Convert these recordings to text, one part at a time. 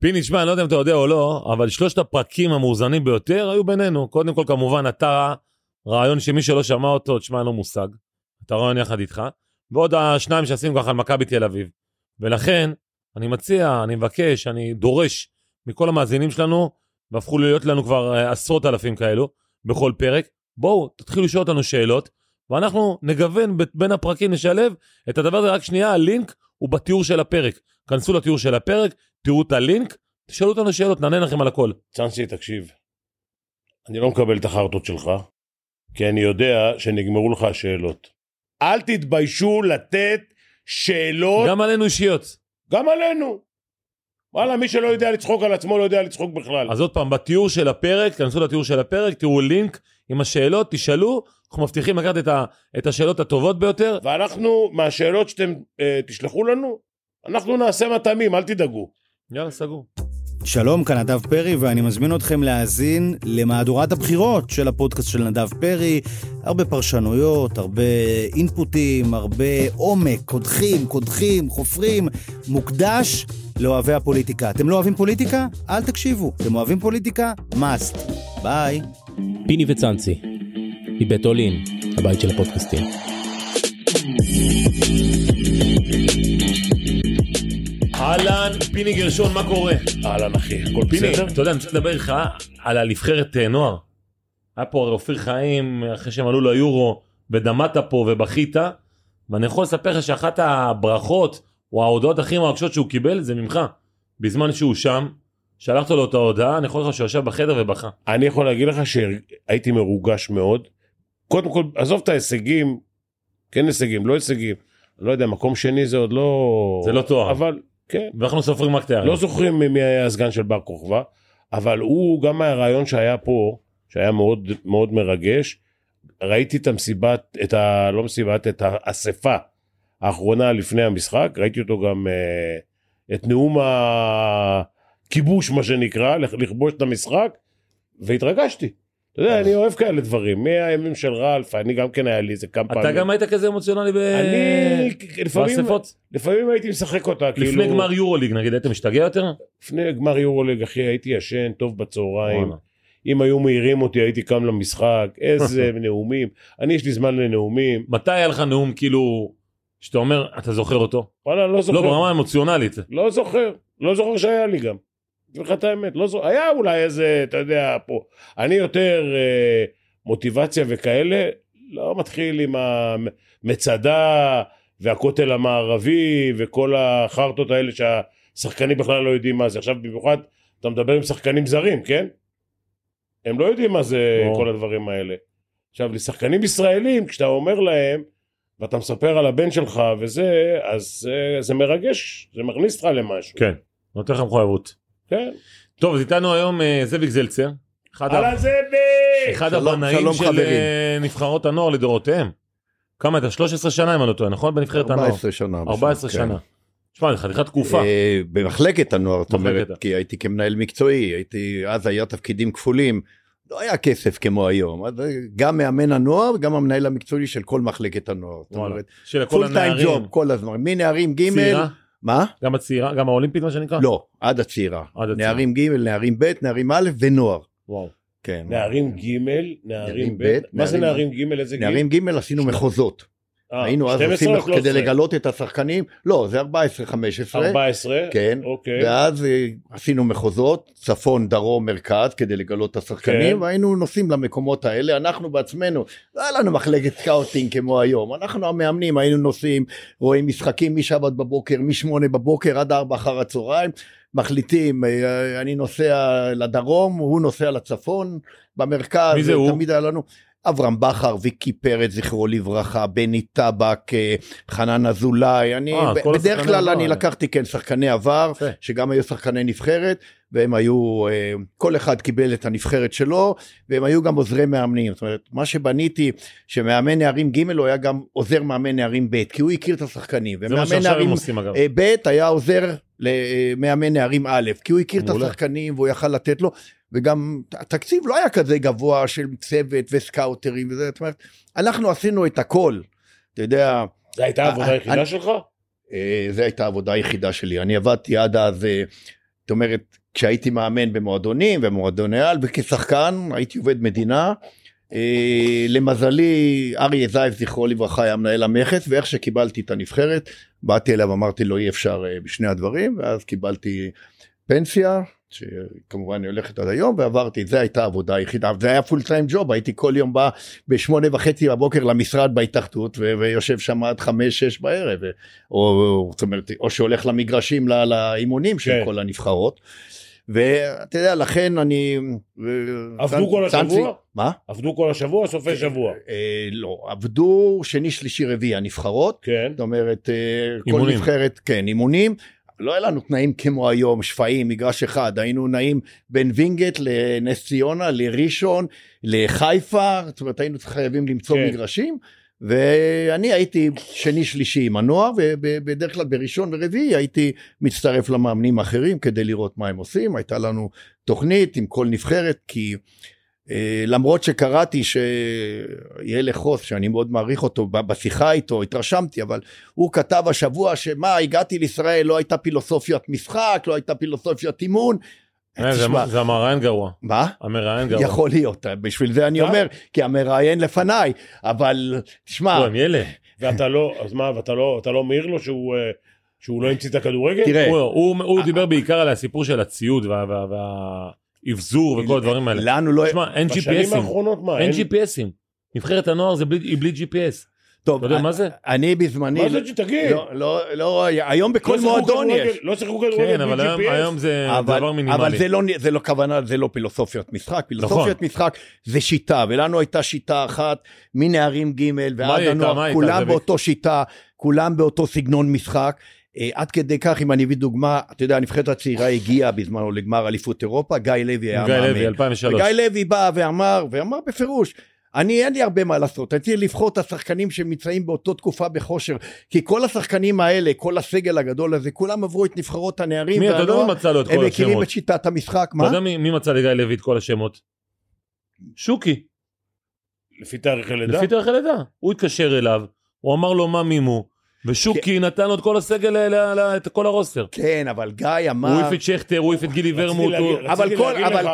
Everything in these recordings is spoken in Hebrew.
פיני, שמע, אני לא יודע אם אתה יודע או לא, אבל שלושת הפרקים המאוזנים ביותר היו בינינו. קודם כל, כמובן, אתה רעיון שמי שלא שמע אותו, תשמע, אין לו מושג. אתה רעיון יחד איתך. ועוד השניים שעשינו ככה על מכבי תל אביב. ולכן, אני מציע, אני מבקש, אני דורש מכל המאזינים שלנו, והפכו להיות לנו כבר אה, עשרות אלפים כאלו, בכל פרק, בואו, תתחילו לשאול אותנו שאלות, ואנחנו נגוון בין הפרקים, נשלב את הדבר הזה, רק שנייה, הלינק הוא בתיאור של הפרק. כנסו לתיאור של הפרק, תראו את הלינק, תשאלו אותנו שאלות, נענה לכם על הכל. צ'אנסי, תקשיב. אני לא מקבל את החרטות שלך, כי אני יודע שנגמרו לך השאלות. אל תתביישו לתת שאלות גם עלינו אישיות. גם עלינו. וואלה, מי שלא יודע לצחוק על עצמו לא יודע לצחוק בכלל. אז עוד פעם, בתיאור של הפרק, כנסו לתיאור של הפרק, תראו לינק עם השאלות, תשאלו, אנחנו מבטיחים לקחת את, ה, את השאלות הטובות ביותר. ואנחנו, מהשאלות שאתם אה, תשלחו לנו, אנחנו נעשה מתאמים, אל תדאגו. יאללה, סגור. שלום, כאן נדב פרי, ואני מזמין אתכם להאזין למהדורת הבחירות של הפודקאסט של נדב פרי. הרבה פרשנויות, הרבה אינפוטים, הרבה עומק, קודחים, קודחים, חופרים, מוקדש לאוהבי הפוליטיקה. אתם לא אוהבים פוליטיקה? אל תקשיבו. אתם אוהבים פוליטיקה? must. ביי. פיני וצאנצי, מבית אולין, הבית של הפודקאסטים. אהלן, פיני גרשון, מה קורה? אהלן אחי, הכל פיני, בסדר? אתה יודע, אני רוצה לדבר איתך על הנבחרת אה, נוער. היה פה הרי אופיר חיים, אחרי שהם עלו ליורו, ודמעת פה ובכית, ואני יכול לספר לך שאחת הברכות, או ההודעות הכי מרגשות שהוא קיבל, זה ממך. בזמן שהוא שם, שלחת לו את ההודעה, אני יכול לך שהוא ישב בחדר ובכה. אני יכול להגיד לך שהייתי מרוגש מאוד. קודם כל, עזוב את ההישגים, כן הישגים, לא הישגים. לא יודע, מקום שני זה עוד לא... זה לא תואר. אבל, כן. ואנחנו סופרים רק תארים. לא זוכרים מי היה הסגן של בר כוכבא, אבל הוא, גם מהרעיון שהיה פה, שהיה מאוד מאוד מרגש, ראיתי את המסיבת, את ה... לא מסיבת, את האספה האחרונה לפני המשחק, ראיתי אותו גם, אה, את נאום הכיבוש, מה שנקרא, לכ- לכבוש את המשחק, והתרגשתי. אתה יודע, אני אוהב כאלה דברים, מהימים של רלף, אני גם כן היה לי איזה כמה פעמים. אתה גם היית כזה אמוציונלי ב... אני לפעמים, באספות? לפעמים הייתי משחק אותה, לפני כאילו, גמר יורוליג נגיד, היית משתגע יותר? לפני גמר יורוליג, אחי, הייתי ישן טוב בצהריים. אם היו מעירים אותי הייתי קם למשחק, איזה נאומים. אני יש לי זמן לנאומים. מתי היה לך נאום כאילו, שאתה אומר, אתה זוכר אותו? וואלה, לא זוכר. לא, ברמה אמוציונלית. לא זוכר. לא זוכר שהיה לי גם. אגיד לך את האמת, לא זוכר. היה אולי איזה, אתה יודע, פה. אני יותר אה, מוטיבציה וכאלה, לא מתחיל עם המצדה והכותל המערבי וכל החרטות האלה שהשחקנים בכלל לא יודעים מה זה. עכשיו במיוחד אתה מדבר עם שחקנים זרים, כן? הם לא יודעים מה זה ברור. כל הדברים האלה. עכשיו לשחקנים ישראלים, כשאתה אומר להם ואתה מספר על הבן שלך וזה, אז זה, זה מרגש, זה מכניס אותך למשהו. כן. נותן לך מחויבות. כן. טוב, אז איתנו היום אה, זאביק זלצר. על הזבל! אחד הבנאים של. אה, נבחרות הנוער לדורותיהם. כמה אתה? 13 שנה אם אני לא טועה, נכון? בנבחרת הנוער. 14 שנה. 14 בסדר, שנה. כן. שמע, זה חתיכת תקופה. אה, במחלקת הנוער, זאת אומרת. כי הייתי כמנהל מקצועי, הייתי, אז היה תפקידים כפולים, לא היה כסף כמו היום, אז גם מאמן הנוער וגם המנהל המקצועי של כל מחלקת הנוער. זאת וואלה. אומרת, של כל פול טיים הנערים. ג'וב כל הזמן, מנערים ג', צעירה? מה? גם הצעירה? גם האולימפית מה שנקרא? לא, עד הצעירה. עד הצעירה. נערים ג', נערים ב', נערים א' ונוער. וואו. כן. נערים ג', נערים נערים ב', ב', מה זה נערים- נערים ג', איזה גיל? נערים ג' עשינו מחוזות. אה, היינו אז 12 עושים, 13? כדי לגלות את השחקנים, לא, זה 14-15. 14? כן, אוקיי. ואז אה, עשינו מחוזות, צפון, דרום, מרכז, כדי לגלות את השחקנים, כן. והיינו נוסעים למקומות האלה, אנחנו בעצמנו, לא היה לנו מחלקת scouting כמו היום, אנחנו המאמנים היינו נוסעים, רואים משחקים משבת בבוקר, משמונה בבוקר עד ארבע אחר הצהריים, מחליטים, אה, אני נוסע לדרום, הוא נוסע לצפון, במרכז, מי זה הוא? תמיד היה לנו. אברהם בכר, ויקי פרץ, זכרו לברכה, בני טבק, אה, חנן אזולאי, אני, אה, ב- בדרך כלל אני. לקחתי כן שחקני עבר, יפה. שגם היו שחקני נבחרת, והם היו, אה, כל אחד קיבל את הנבחרת שלו, והם היו גם עוזרי מאמנים, זאת אומרת, מה שבניתי, שמאמן נערים ג' הוא היה גם עוזר מאמן נערים ב', כי הוא הכיר את השחקנים, זה מה שעכשיו הם עושים אגב. אה, ב' היה עוזר למאמן נערים א', כי הוא הכיר את מעולה. השחקנים והוא יכל לתת לו, וגם התקציב לא היה כזה גבוה של צוות וסקאוטרים וזה, זאת אומרת, אנחנו עשינו את הכל, אתה יודע, זו הייתה העבודה אה, היחידה שלך? אה, זו הייתה העבודה היחידה שלי, אני עבדתי עד אז, אה, זאת אומרת, כשהייתי מאמן במועדונים ומועדוני על וכשחקן הייתי עובד מדינה. אה, למזלי אריה זייב זכרו לברכה היה מנהל המכס ואיך שקיבלתי את הנבחרת באתי אליו אמרתי לו אי אפשר אה, בשני הדברים ואז קיבלתי פנסיה שכמובן אני הולכת עד היום ועברתי זה הייתה העבודה היחידה זה היה פול טיים ג'וב הייתי כל יום בא בשמונה וחצי בבוקר למשרד בהתאחדות ו- ויושב שם עד חמש שש בערב או, זאת אומרת, או שהולך למגרשים ל- לאימונים של כן. כל הנבחרות. ואתה יודע לכן אני עבדו כל צאנצי- השבוע? מה? עבדו כל השבוע, סופי שבוע. אה, לא עבדו שני שלישי רביעי הנבחרות כן. זאת אומרת אה, כל אימונים. נבחרת כן אימונים. לא היה לנו תנאים כמו היום שפיים מגרש אחד היינו נעים בין וינגייט לנס ציונה לראשון לחיפה זאת אומרת היינו חייבים למצוא כן. מגרשים. ואני הייתי שני שלישי עם הנוער ובדרך כלל בראשון ורביעי הייתי מצטרף למאמנים האחרים כדי לראות מה הם עושים הייתה לנו תוכנית עם כל נבחרת כי למרות שקראתי שיהיה חוס שאני מאוד מעריך אותו בשיחה איתו התרשמתי אבל הוא כתב השבוע שמה הגעתי לישראל לא הייתה פילוסופיית משחק לא הייתה פילוסופיית אימון. אה, זה- תשמע, זה המראיין גרוע. מה? המראיין גרוע. יכול להיות בשביל זה אני אה? אומר כי המראיין לפניי אבל תשמע הוא, הם ילד. ואתה לא, אז מה, ואתה לא, לא מעיר לו שהוא, אה, שהוא לא המציא את הכדורגל? תראה הוא- הוא- הוא דיבר בעיקר על הסיפור של הציוד וה- וה- והאבזור וכל הדברים האלה. לנו לא תשמע, אין בשנים GPSים. האחרונות מה, אין? GPSים. נבחרת הנוער זה בלי- היא בלי GPS. טוב אתה יודע מה זה? אני בזמני מה זה שתגיד? לא לא לא היום בכל לא מועדון יש. לא שיחקו כדורגל כן, אבל היום- בלי היום GPS. זה אבל, דבר אבל מינימלי. זה לא זה לא כוונה זה לא פילוסופיות משחק פילוסופיות נכון. משחק זה שיטה ולנו הייתה שיטה אחת מנערים ג' ועד הנוער כולם? באותו שיטה כולם באותו סגנון משחק. אה, עד כדי כך אם אני אביא דוגמה אתה יודע הנבחרת הצעירה הגיעה בזמנו לגמר אליפות אירופה גיא לוי היה גיא מאמן. לוי, 2003. וגיא לוי בא ואמר ואמר בפירוש אני אין לי הרבה מה לעשות, אני צריך לבחור את השחקנים שנמצאים באותו תקופה בכושר, כי כל השחקנים האלה, כל הסגל הגדול הזה, כולם עברו את נבחרות הנערים מי, אתה יודע מי מצא לו את הם כל מכירים השמות? את שיטת המשחק, אתה מה? יודע מי מי מצא לגיא לוי את כל השמות? שוקי, לפי תאריך הלידה? לפי תאריך הלידה. הוא התקשר אליו, הוא אמר לו מה מימו, ושוקי נתן לו את כל הסגל, ל- את כל הרוסטר. כן, אבל גיא הוא אמר, העיף את שכטר, הוא העיף את גילי ורמוט. הוא- אבל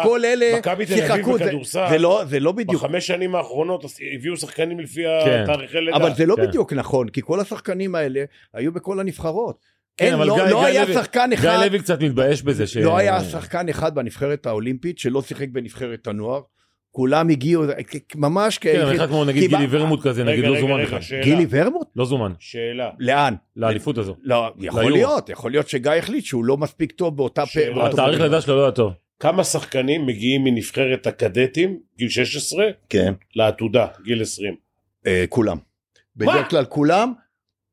כל, אלה שיחקו, זה- בכדורסל, זה לא, זה לא בדיוק, בחמש שנים האחרונות הביאו שחקנים לפי כן. התאריכי לידה. אבל זה לא כן. בדיוק נכון, כי כל השחקנים האלה היו בכל הנבחרות. כן, אין, לא גיא- לא גיא היה לוי- שחקן גיא אחד, לוי קצת מתבייש בזה. ש- לא היה שחקן אחד בנבחרת האולימפית שלא שיחק בנבחרת הנוער. כולם הגיעו, ממש כן, אבל כאלה. אחד כמו נגיד גילי ורמוט כזה, נגיד רגע, לא רגע, זומן רגע, בכלל. שאלה. גילי ורמוט? לא זומן, שאלה. לאן? לאליפות הזו. לא, יכול. להיות, יכול להיות שגיא החליט שהוא לא מספיק טוב באותה התאריך. לידה שלו לא היה טוב. כמה שחקנים מגיעים מנבחרת הקדטים, גיל 16, כן, לעתודה, גיל 20? אה, כולם. בדרך כלל כולם,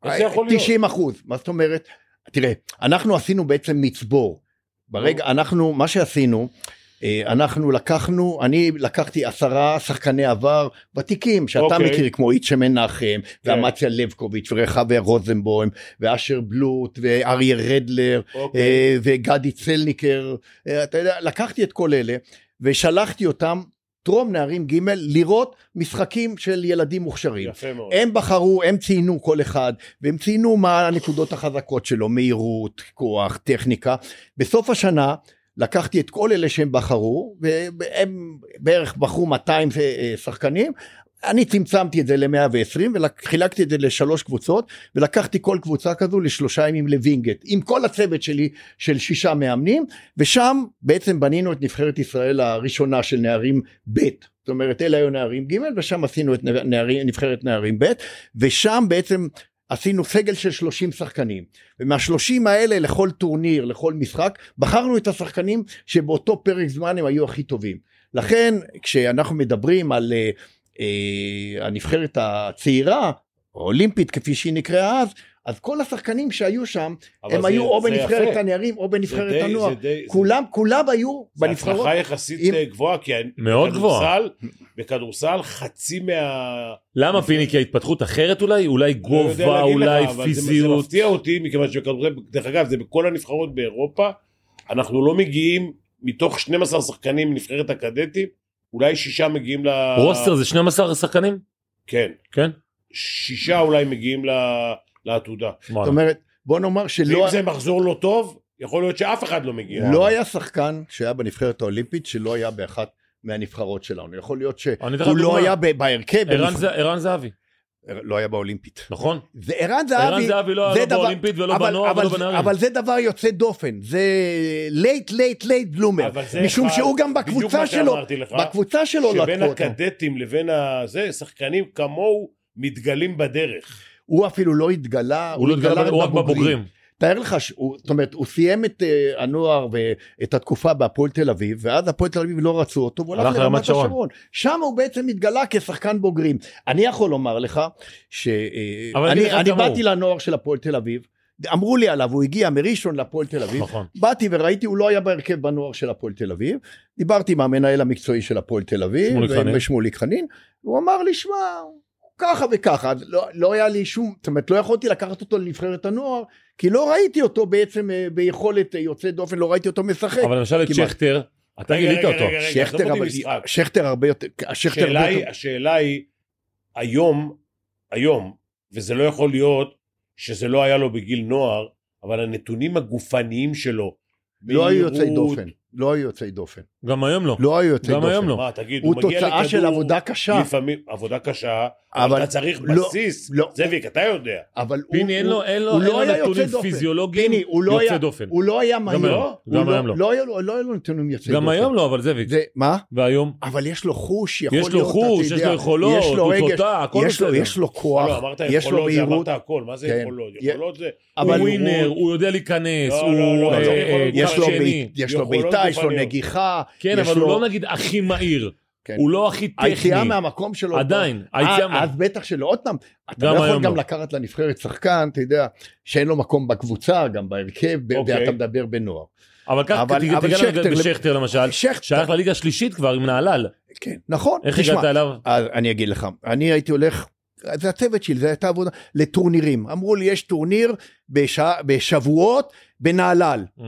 איך זה יכול להיות? 90 אחוז, מה זאת אומרת? תראה, אנחנו עשינו בעצם מצבור. ברגע, אנחנו, מה שעשינו, אנחנו לקחנו, אני לקחתי עשרה שחקני עבר ותיקים שאתה אוקיי. מכיר כמו איצ'ה מנחם כן. ואמציה לבקוביץ' ורחבי רוזנבוים ואשר בלוט ואריה רדלר אוקיי. אה, וגדי צלניקר, אה, אתה יודע, לקחתי את כל אלה ושלחתי אותם טרום נערים ג' לראות משחקים של ילדים מוכשרים. יפה מאוד. הם בחרו, הם ציינו כל אחד, והם ציינו מה הנקודות החזקות שלו, מהירות, כוח, טכניקה. בסוף השנה לקחתי את כל אלה שהם בחרו, והם בערך בחרו 200 אה, שחקנים. אני צמצמתי את זה ל-120 וחילקתי את זה לשלוש קבוצות ולקחתי כל קבוצה כזו לשלושה ימים לווינגייט עם כל הצוות שלי של שישה מאמנים ושם בעצם בנינו את נבחרת ישראל הראשונה של נערים ב' זאת אומרת אלה היו נערים ג' ושם עשינו את נערים, נבחרת נערים ב' ושם בעצם עשינו סגל של 30 שחקנים ומהשלושים האלה לכל טורניר לכל משחק בחרנו את השחקנים שבאותו פרק זמן הם היו הכי טובים. לכן כשאנחנו מדברים על אה, אה, הנבחרת הצעירה האולימפית כפי שהיא נקראה אז אז כל השחקנים שהיו שם הם זה- היו או זה בנבחרת יפה. הנערים או זה בנבחרת די- הנוער זה די- זה- כולם כולם היו זה בנבחרות הצלחה יחסית אם- אה, גבוהה, כי מאוד גבוהה. בכדורסל- חצי מה... למה פיני? כי ההתפתחות אחרת אולי? אולי לא גובה, אולי לך, אבל זה- זה פיזיות? מפתיע אותי, מכיוון שבכדורגל, דרך אגב, זה בכל הנבחרות באירופה, אנחנו לא מגיעים, מתוך 12 שחקנים מנבחרת הקדטים, אולי שישה מגיעים ל... רוסטר זה 12 שחקנים? כן. כן? שישה אולי מגיעים ל- לעתודה. זאת אומרת בוא נאמר שלא ואם זה מחזור לא טוב, יכול להיות שאף אחד לא מגיע. לא היה שחקן שהיה בנבחרת האולימפית שלא היה באחת מהנבחרות שלנו. יכול להיות שהוא לא. היה בהרכב, ערן זהבי, לא היה באולימפית. נכון? זה ערן ערן זהבי, זהבי לא היה לא דבר- באולימפית ולא בנוער ולא בנערים. אבל זה דבר יוצא דופן, זה late late late bloomer, משום אחד- שהוא גם בקבוצה שלו, לך, בקבוצה שלו שבין לקחו אותו. הקדטים לבין הזה, שחקנים כמוהו מתגלים בדרך. הוא אפילו לא התגלה, הוא לא התגלה, הוא רק בבוגרים. תאר לך, שהוא- זאת אומרת, הוא סיים את אה, הנוער ואת התקופה בהפועל תל אביב, ואז הפועל תל אביב לא רצו אותו, והוא הלך לרמת לרמת שרון. השרון. שם הוא בעצם התגלה כשחקן בוגרים. אני יכול לומר לך, שאני כמוהו. באתי לנוער של הפועל תל אביב, אמרו לי עליו, הוא הגיע מראשון להפועל תל אביב, נכון. באתי וראיתי, הוא לא היה בהרכב בנוער של הפועל תל אביב, דיברתי עם המנהל המקצועי של הפועל תל אביב, שמוליק חנין, הוא אמר לי, שמע, ככה וככה, לא, לא היה לי שום, זאת אומרת, לא יכולתי לקחת אותו לנבחרת הנוער, כי לא ראיתי אותו בעצם אה, ביכולת אה, יוצאת דופן, לא ראיתי אותו משחק. אבל למשל את כמעט. שכטר, אתה גילית אותו. רגע, רגע, עזוב שכטר, אבל. שכטר הרבה יותר, שכטר הרבה יותר, השאלה היא, היום, היום, וזה לא יכול להיות שזה לא היה לו בגיל נוער, אבל הנתונים הגופניים שלו, לא היו יוצאי דופן, לא היו יוצאי דופן, גם היום לא. לא היו יוצאי גם דופן. היום לא. מה, תגיד, הוא הוא מגיע תוצאה של לכדור, עבודה קשה, לפעמים, עבודה קשה, אבל אתה צריך לא- בסיס. לא. זאביק, אתה יודע. אבל הוא, פיני אין הוא- לו אין לו- הוא אין לא לו היה יוצא נתונים דופן. פיזיולוגיים פיני, הוא לא יוצא היה- דופן. הוא לא היה מהיר, היום. הוא גם היום לא. לא היה לו- לא היה לו נתונים יוצאי דופן. גם היום לא, אבל זאביק. מה? והיום? אבל יש לו חוש, יכול יש להיות, לו חוש, יש לו יכולות, יש לו הוא תותח, הכל יש לו, בסדר. יש לו כוח, לא, אמרת יש לו יכולות, זה מהירות, אמרת הכל, מה זה כן. יכולות? יכולות זה... הוא הוא- ווינר, הוא יודע להיכנס, לא, הוא לא, לא, אה, לא, אה, יש לו שני. בעיטה, יש לו. נגיחה, כן, אבל הוא לו- לא נגיד הכי מהיר. כן. הוא לא הכי טכני. היציאה מהמקום שלו, עדיין, אה, היציאה מה- אז בטח שלא, עוד פעם, אתה גם לא יכול גם לא. לקחת לנבחרת שחקן, אתה יודע, שאין לו מקום בקבוצה, גם בהרכב, אוקיי. ואתה מדבר בנוער. אבל ככה, אבל- תיגע בשכטר למשל, שכטר, שייך לליגה השלישית כבר עם נהלל. כן, נכון, איך תשמע, הגעת אליו? אני אגיד לך, אני הייתי הולך, זה הצוות שלי, זו הייתה עבודה, לטורנירים. אמרו לי, יש טורניר בשבועות בנהלל. Mm.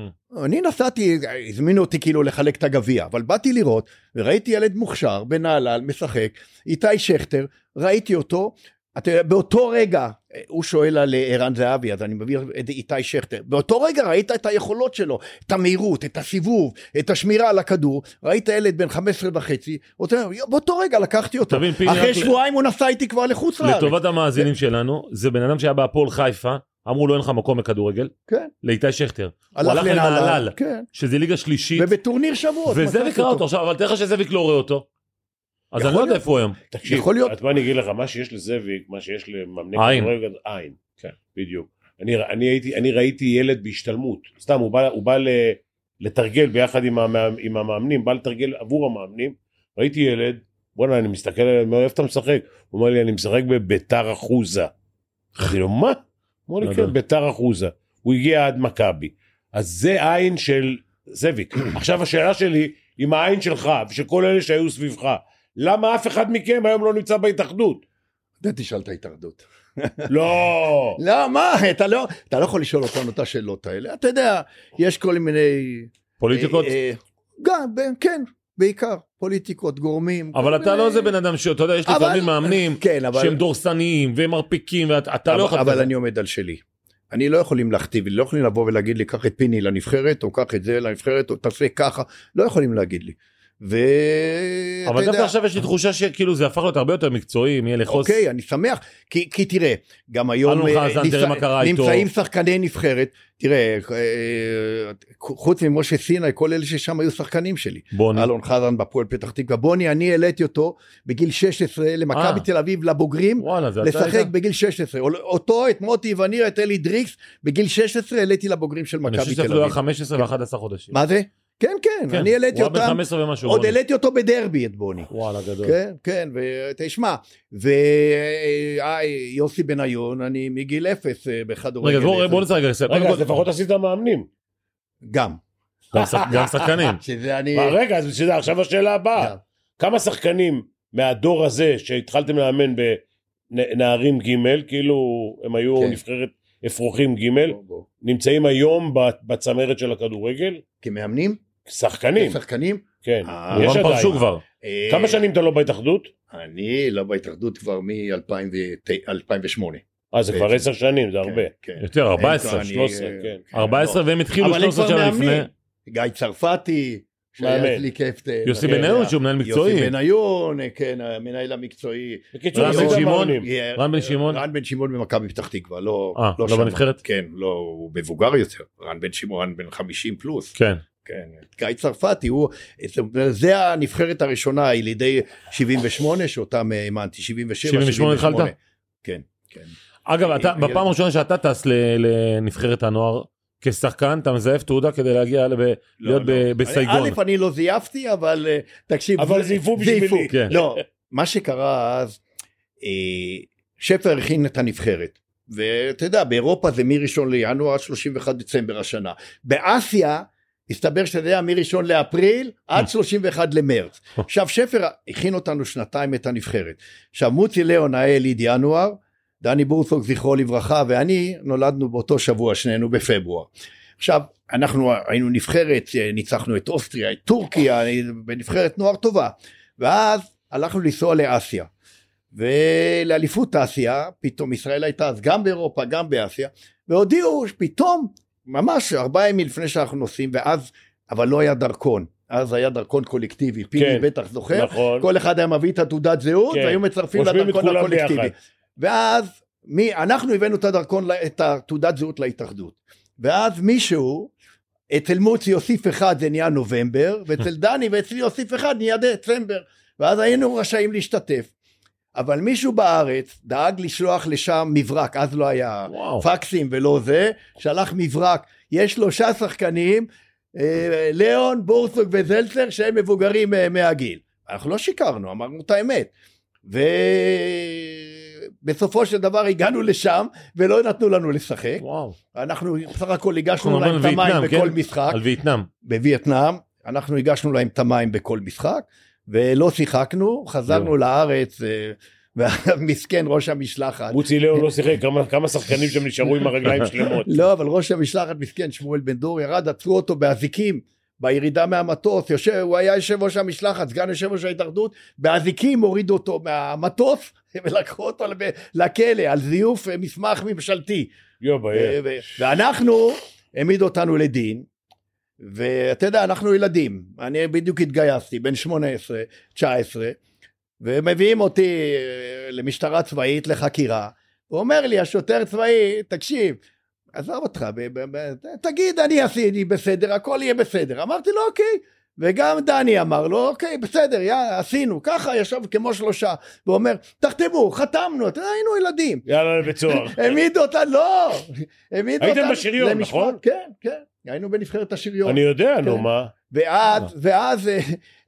אני נסעתי, הזמינו אותי כאילו לחלק את הגביע, אבל באתי לראות, וראיתי ילד מוכשר בנהלל משחק, איתי שכטר, ראיתי אותו, אתה יודע, באותו רגע, הוא שואל על אה, ערן זהבי, אז אני מביא את איתי שכטר, באותו רגע ראית את היכולות שלו, את המהירות, את הסיבוב, את השמירה על הכדור, ראית ילד בן 15 וחצי, אותו- באותו רגע לקחתי אותו, תבין, אחרי רק ל- שבועיים הוא נסע איתי כבר לחוץ לארץ. לטובת המאזינים שלנו, זה בן אדם שהיה בהפועל חיפה, אמרו לו אין לך מקום בכדורגל, כן, לאיתי שכטר. הוא הלך לנהלל, כן, שזה ליגה שלישית, ובטורניר שבועות. וזאביק ראה אותו עכשיו, אבל תאר לך שזאביק לא רואה אותו. אז אני לא יודע. איפה הוא היום. תקשיב, יכול להיות. בוא אני אגיד לך, מה שיש לזאביק, מה שיש למאמני. כדורגל, עין, כן, בדיוק. אני, אני, הייתי, אני ראיתי ילד בהשתלמות, סתם, הוא בא, הוא בא ל, לתרגל ביחד עם, המאמ, עם המאמנים, בא לתרגל עבור המאמנים, ראיתי ילד, בוא'נה, אני מסתכל עליו, אומר, איפה אתה משחק? הוא אומר לי, אני משחק בביתר אחוזה. אמרתי לו, מה? אומר לי. כן, ביתר אחוזה. הוא הגיע עד מכבי. אז זה עין של זאביק. עכשיו השאלה שלי, עם העין שלך ושל כל אלה שהיו סביבך, למה אף אחד מכם היום לא נמצא בהתאחדות? זה תשאל את ההתאחדות. לא. לא, מה, אתה לא, אתה לא יכול לשאול אותנו את השאלות האלה. אתה יודע, יש כל מיני... פוליטיקות? אה, אה, גם, כן, בעיקר. פוליטיקות, גורמים. אבל אתה מיני- לא זה בן אדם שאתה יודע, יש אבל- לפעמים מאמנים כן, אבל... שהם דורסניים והם מרפיקים, ואתה לא יכול... אבל. אני עומד על שלי. אני לא יכולים להכתיב לא יכולים לבוא ולהגיד לי, קח את פיני לנבחרת, או קח את זה לנבחרת, או תעשה ככה, לא יכולים להגיד לי. ו... אבל דווקא עכשיו יש לי תחושה שכאילו זה הפך להיות הרבה יותר מקצועי, מי לחוס. אוקיי, אני שמח, כי, כי תראה, גם היום אה, חזן, קרה איתו. נמצאים שחקני נבחרת, תראה, אה, חוץ ממשה סיני, כל אלה ששם היו שחקנים שלי. בוני. אלון חזן בפועל פתח תקווה, בוני, אני העליתי אותו בגיל 16 למכבי אה. תל אביב לבוגרים, וואלה, לשחק היית? בגיל 16. אותו, את מוטי וניר, את אלי דריקס, בגיל 16 העליתי לבוגרים של אני מכבי חושב תל שאפילו היה אביב. 15 ו-11 חודשים. מה זה? כן, כן, כן, אני העליתי הוא היה בן אותם, 15 ומשהו. עוד. העליתי אותו בדרבי את בוני. וואלה, גדול. כן, כן, ותשמע, ויוסי בניון, אני מגיל אפס אה, בכדורגל. רגע, בוא בוא נצא רגע. קודם רגע, אז לפחות עשית מאמנים. גם. גם שח- גם שחקנים. שזה אני... מה, רגע, אז שזה עכשיו השאלה הבאה. כמה שחקנים מהדור הזה שהתחלתם לאמן בנערים ג', כאילו הם היו כן. נבחרת אפרוחים ג', בוא, בוא. נמצאים היום ב- בצמרת של הכדורגל? כמאמנים? שחקנים, שחקנים? כן. אה, יש עדיין. פרשו כבר. אה, כמה שנים אתה לא בהתאחדות? אני לא בהתאחדות כבר מ-2008. אה, זה כבר. עשר שנים, זה הרבה. כן, כן. יותר, 14, אני- 13, כן. כן, 14 לא. והם התחילו אבל הם 13 כבר שנה לפני. גיא צרפתי, שהיה. אצלי קפטן. יוסי כן, בניון שהוא מנהל מקצועי. יוסי בניון, כן, המנהל המקצועי. בקיצור, רן בן שמעון. אה, רן בן שמעון? רן בן שמעון במכבי פתח תקווה, לא אה, לא שם. בנבחרת? כן, לא, הוא מבוגר יותר. רן בן שמעון, רן בן 50 פלוס. כן. כן, גיא צרפתי, הוא, זה הנבחרת הראשונה, היא לידי 78, שאותם האמנתי, 77, 78 התחלת? כן, כן. אגב, אתה, ילד. בפעם הראשונה שאתה טס לנבחרת הנוער כשחקן, אתה מזייף תעודה כדי להגיע לב- להיות ב- בסייגון. א', אני לא זייפתי, אבל אה, תקשיב. אבל זייפו בשבילי. כן. לא, מה שקרה אז, אה, שפר הכין את הנבחרת. ואתה יודע, באירופה זה מראשון לינואר עד 31 דצמבר השנה. באסיה, הסתבר שזה היה מראשון לאפריל עד 31 למרץ. עכשיו שפר הכין אותנו שנתיים את הנבחרת. עכשיו מוצי ליאון היה יליד ינואר, דני בורסוק זכרו לברכה ואני נולדנו באותו שבוע שנינו בפברואר. עכשיו אנחנו היינו נבחרת, אה, ניצחנו את אוסטריה, את טורקיה, בנבחרת נוער טובה. ואז הלכנו לנסוע לאסיה. ולאליפות אסיה, פתאום ישראל הייתה אז גם באירופה, גם באסיה, והודיעו פתאום, ממש ארבעה ימים לפני שאנחנו נוסעים, ואז, אבל לא היה דרכון. אז היה דרכון קולקטיבי, פיני כן, בטח זוכר, נכון. כל אחד היה מביא את התעודת זהות, כן. והיו מצרפים לדרכון הקולקטיבי. ביחד. ואז מי, אנחנו הבאנו את הדרכון, את התעודת זהות להתאחדות. ואז מישהו, אצל מוצי יוסיף אחד זה נהיה נובמבר, ואצל דני ואצלי יוסיף אחד נהיה דצמבר. ואז היינו רשאים להשתתף. אבל מישהו בארץ דאג לשלוח לשם מברק, אז לא היה וואו. פקסים ולא זה, שלח מברק, יש שלושה שחקנים, אה, ליאון, בורסוק וזלצר, שהם מבוגרים אה, מהגיל. אנחנו לא שיקרנו, אמרנו את האמת. ובסופו של דבר הגענו לשם ולא נתנו לנו לשחק. וואו. אנחנו בסך הכל הגשנו להם את המים בכל כן? משחק. על וייטנאם. בווייטנאם, אנחנו הגשנו להם את המים בכל משחק, ולא שיחקנו, חזרנו לארץ, אה, והמסכן ראש המשלחת. מוצי ליאון לא שיחק, כמה- כמה שחקנים שם נשארו עם הרגליים שלמות. לא, אבל ראש המשלחת מסכן, שמואל בן דור, ירד, עצרו אותו באזיקים. בירידה מהמטוס, יושב, הוא היה יושב ראש המשלחת, סגן יושב ראש ההתאחדות, באזיקים הורידו אותו מהמטוס ולקחו אותו לכלא על זיוף אה, מסמך ממשלתי. יו, ואנחנו, העמידו אותנו לדין, ואתה יודע, אנחנו ילדים, אני בדיוק התגייסתי, בן 18, 19, ומביאים אותי אה, למשטרה צבאית לחקירה, הוא אומר לי, השוטר צבאי, תקשיב, עזוב אותך, ב- ב- ב- תגיד, אני עשיתי בסדר, הכל יהיה בסדר. אמרתי לו, אוקיי. וגם דני אמר לו, אוקיי, בסדר, יאללה, עשינו. ככה ישב כמו שלושה. והוא אומר, תחתמו, חתמנו, היינו ילדים. יאללה לבית סוהר. העמידו אותנו, לא, העמידו הייתם אותנו. בשריון, למשפט, נכון? כן, כן, היינו בנבחרת השריון. אני יודע, נו כן. מה. ואז, ואז אה,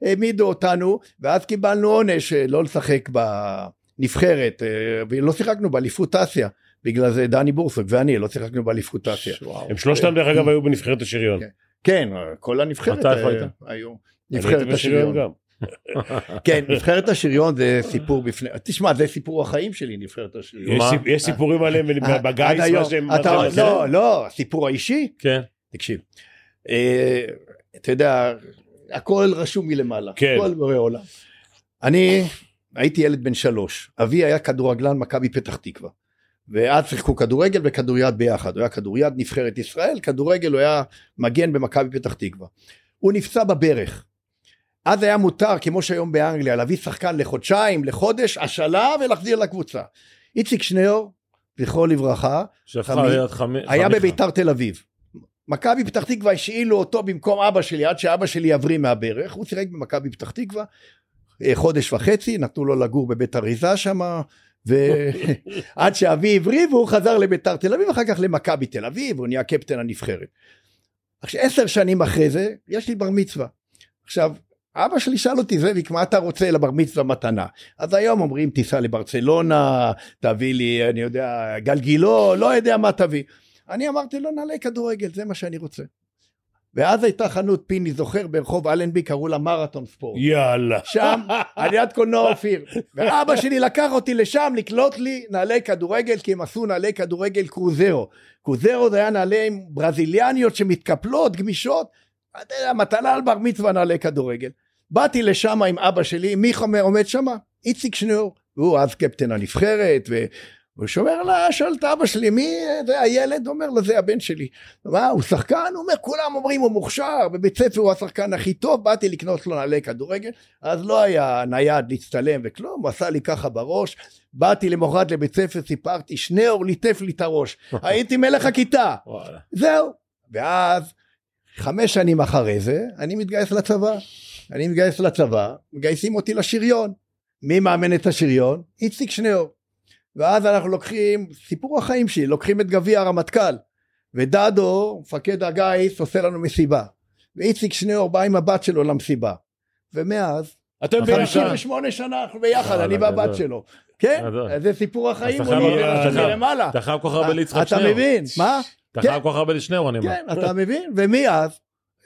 העמידו אותנו, ואז קיבלנו עונש אה, לא לשחק בנבחרת, אה, ולא שיחקנו באליפות אסיה. בגלל זה דני בורסוק ואני לא שיחקנו באליפות אסיה. הם שלושתם דרך אגב היו בנבחרת השריון. כן. כן, כל הנבחרת אה? היו. נבחרת השריון. גם. כן, נבחרת השריון זה סיפור בפני, תשמע, זה סיפור החיים שלי, נבחרת השריון. יש מה? סיפ- יש סיפורים עליהם אה, בגיס. מה שהם... מה עשו. לא, לא, הסיפור האישי, כן. תקשיב. אה, אתה יודע, הכל רשום מלמעלה. כן. הכל בורא עולם. אני הייתי ילד בן שלוש, אבי היה כדורגלן מכבי פתח תקווה. ואז שיחקו כדורגל וכדוריד ביחד, הוא היה כדוריד נבחרת ישראל, כדורגל הוא היה מגן במכבי פתח תקווה. הוא נפצע בברך. אז היה מותר, כמו שהיום באנגליה, להביא שחקן לחודשיים, לחודש, השאלה ולהחזיר לקבוצה. איציק שניאור, זכרו לברכה, חמי- חמי... היה חמיכה. בביתר תל אביב. מכבי פתח תקווה השאילו אותו במקום אבא שלי עד שאבא שלי יבריא מהברך, הוא שיחק במכבי פתח תקווה אה, חודש וחצי, נתנו לו לגור בבית אריזה שם, ועד שאבי הבריא והוא חזר לביתר תל אביב, אחר כך למכבי תל אביב, הוא נהיה קפטן הנבחרת. עכשיו עשר שנים אחרי זה, יש לי בר מצווה. עכשיו, אבא שלי שאל אותי, זאביק, מה אתה רוצה לבר מצווה מתנה? אז היום אומרים, תיסע לברצלונה, תביא לי, אני יודע, גלגילו, לא יודע מה תביא. אני אמרתי לו, נעלי כדורגל, זה מה שאני רוצה. ואז הייתה חנות פיני, זוכר, ברחוב אלנבי, קראו לה מרתון ספורט. יאללה. שם, על יד קולנוע אופיר. ואבא שלי לקח אותי לשם לקלוט לי נעלי כדורגל, כי הם עשו נעלי כדורגל קרוזרו. קרוזרו זה היה נעלי ברזיליאניות שמתקפלות, גמישות. אתה יודע, מתנה על בר מצווה נעלי כדורגל. באתי לשם עם אבא שלי, מי עומד שם? איציק שניאור. והוא אז קפטן הנבחרת, הוא שומר לה, שואל את אבא שלי, מי זה הילד? אומר לו, זה הבן שלי. מה, הוא שחקן? הוא אומר, כולם אומרים, הוא מוכשר, בבית ספר הוא השחקן הכי טוב, באתי לקנות לו נעלי כדורגל, אז לא היה נייד להצטלם וכלום, הוא עשה לי ככה בראש, באתי למחרת לבית ספר, סיפרתי, שניאור ליטף לי את הראש, הייתי מלך הכיתה. זהו. ואז, חמש שנים אחרי זה, אני מתגייס לצבא. אני מתגייס לצבא, מגייסים אותי לשריון. מי מאמן את השריון? איציק שניאור. ואז אנחנו לוקחים, סיפור החיים שלי, לוקחים את גביע הרמטכ"ל. ודדו, מפקד הגיס, עושה לנו מסיבה. ואיציק שניאור בא עם הבת שלו למסיבה. ומאז, אתם ביחד. 58 שנה אנחנו ביחד, אני והבת. שלו. כן. זה סיפור החיים, אז אתה הוא חייב- נראה אתה מלמעלה. אתה חייב כל כך הרבה ליצחק אתה שניאור. מבין? מה? אתה כן. חייב כל כך הרבה לשניאור, אני אומר. כן, אתה מבין? ומאז,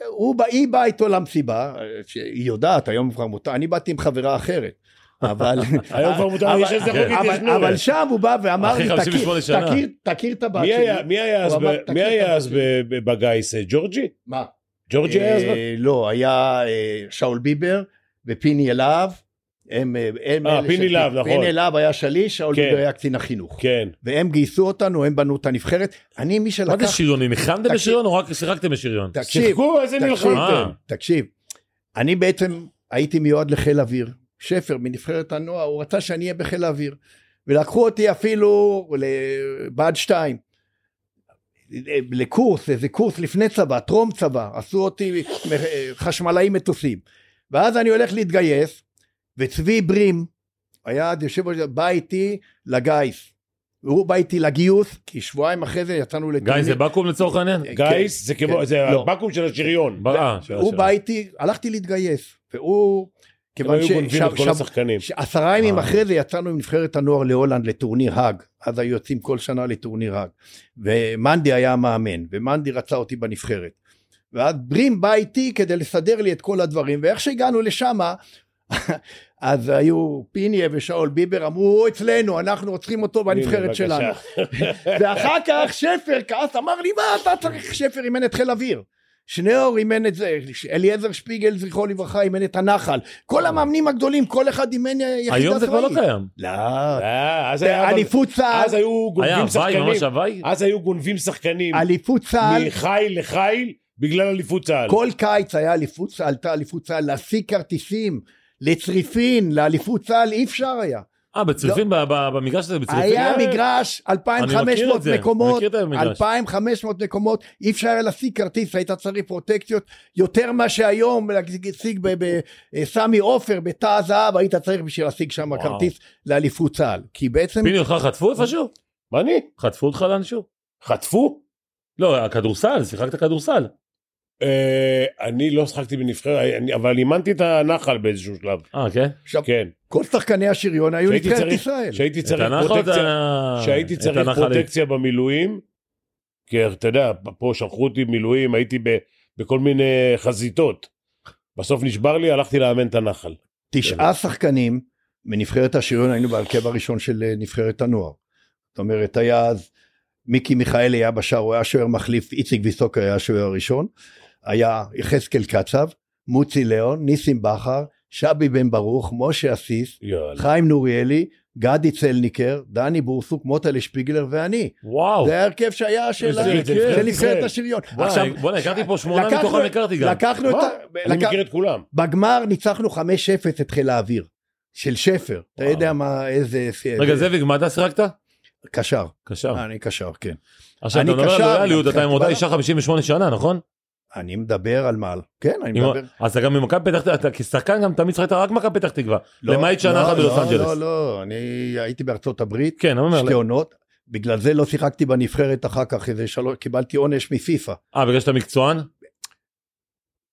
הוא בא, היא באה איתו למסיבה, שהיא יודעת, היום כבר מותר, אני באתי עם חברה אחרת. אבל, היום כבר מותר, אבל- יש איזה חוק התיישנות. אבל שם הוא בא ואמר לי, 58 "תכיר- שנה." תכיר- תכיר את הבת שלי. מי היה אז בגיס? אה, ג'ורג'י? מה? ג'ורג'י היה אז? אה, לא, היה אה, שאול ביבר ופיני אלהב. הם, הם אה, אלה פיני להב, נכון. פיני להב היה שליש, שאול כן. ביבר היה קצין החינוך. כן. והם גייסו אותנו, הם בנו את הנבחרת. אני מי מה זה שלקח... שריונים? ניחמתם תקשיב. בשריון או רק שיחקתם בשריון? תקשיב, שיחקו, איזה נלחמתם. תקשיב, אני בעצם הייתי מיועד לחיל אוויר. שפר מנבחרת הנוער, הוא רצה שאני אהיה בחיל האוויר. ולקחו אותי אפילו לבה"ד 2. לקורס, איזה קורס לפני צבא, טרום צבא, עשו אותי חשמלאי מטוסים. ואז אני הולך להתגייס, וצבי ברים, היה אז יושב ראש, בא איתי לגיס. והוא בא איתי לגיוס, כי שבועיים אחרי זה יצאנו לטורניר. גיא, זה בקו"ם לצורך העניין? גיס זה כמו, כן. זה לא. הבקו"ם של השריון. הוא בא איתי, הלכתי להתגייס, והוא, כיוון היו ש... גונבים את ש- כל ש- השחקנים. ש- עשרה ימים אה. אחרי זה יצאנו עם נבחרת הנוער להולנד לטורניר האג, אז היו יוצאים כל שנה לטורניר האג, ומנדי היה המאמן, ומנדי רצה אותי בנבחרת. ואז ברים בא איתי כדי לסדר לי את כל הדברים, ואיך שהגענו לשמה, אז היו פיניה ושאול ביבר אמרו הוא אצלנו אנחנו רוצים אותו בנבחרת. שלנו ואחר כך שפר כעס אמר לי מה אתה צריך שפר אימן את חיל אוויר שניאור אימן את זה אליעזר שפיגל זכרו לברכה אימן את הנחל כל המאמנים הגדולים כל אחד אימן יחידה היום זה כבר לא צבאית. קיים. לא אה, אז היה- אליפות צה"ל אז היו היה גונבים הוואי, ממש שחקנים. הוואי? אז היו גונבים שחקנים אליפות צה"ל מחיל לחיל בגלל אליפות צה"ל. כל קיץ היה אליפות צה"ל עלתה אליפות צה"ל להשיג כרטיסים לצריפין לאליפות צה"ל אי אפשר היה אה, בצריפין, ב- במגרש הזה בצריפין? היה אה, מגרש אני מכיר 2,500 את זה, אני מקומות, מכיר את המגרש. 2,500 מקומות, אי אפשר היה להשיג כרטיס, היית צריך פרוטקציות יותר מה שהיום להשיג בסמי עופר, בתא הזהב, היית צריך בשביל להשיג שם. כרטיס לאליפות צה"ל, כי בעצם, פיני אותך חטפו איפשהו? מה אני? חטפו אותך לאנשהו? חטפו? לא, הכדורסל, שיחקת כדורסל. אה, אני לא שחקתי בנבחרת, אני- אבל אימנתי את הנחל באיזשהו שלב. אה, כן? כן. כל שחקני השריון היו נבחרת ישראל. שהייתי צריך פרוטקציה, במילואים, כי אתה יודע, פה שלחו אותי מילואים, הייתי ב- בכל מיני חזיתות. בסוף נשבר לי, הלכתי לאמן את הנחל. תשעה שחקנים מנבחרת השריון היינו בהרכב הראשון של אה, נבחרת הנוער. זאת אומרת היה אז מיקי מיכאלי היה בשער הוא היה שוער מחליף איציק ויסוקר היה השוער הראשון. היה יחזקאל קצב מוצי ליאון ניסים בכר שבי בן ברוך משה אסיס יאללה. חיים נוריאלי גדי צלניקר דני בורסוק מוטלה שפיגלר ואני. וואו. זה ההרכב שהיה של. של נבחרת. השריון. עכשיו, בוא'נה, הכרתי פה שמונה מתוכם הכרתי גם. לקחנו את? ה... אני מכיר את כולם. בגמר ניצחנו 5-0 את חיל האוויר של שפר אתה. יודע מה איזה רגע, זאביק, מה אתה שיחקת? קשר קשר. אני קשר כן עכשיו, אתה מדבר על גם אתה עם אותה אישה 58 שנה, נכון? אני מדבר על מעל כן אני מדבר אז אתה גם ממכבי פתח תקווה, אתה כשחקן גם תמיד שחקת רק מכבי פתח תקווה. לא, למעט שנה לא, אחת בלוס לא, אנג'לס. לא לא אני הייתי בארצות הברית כן, שתי עונות בגלל זה לא שיחקתי בנבחרת אחר כך איזה שלוש קיבלתי עונש מפיפא אה, בגלל שאתה מקצוען?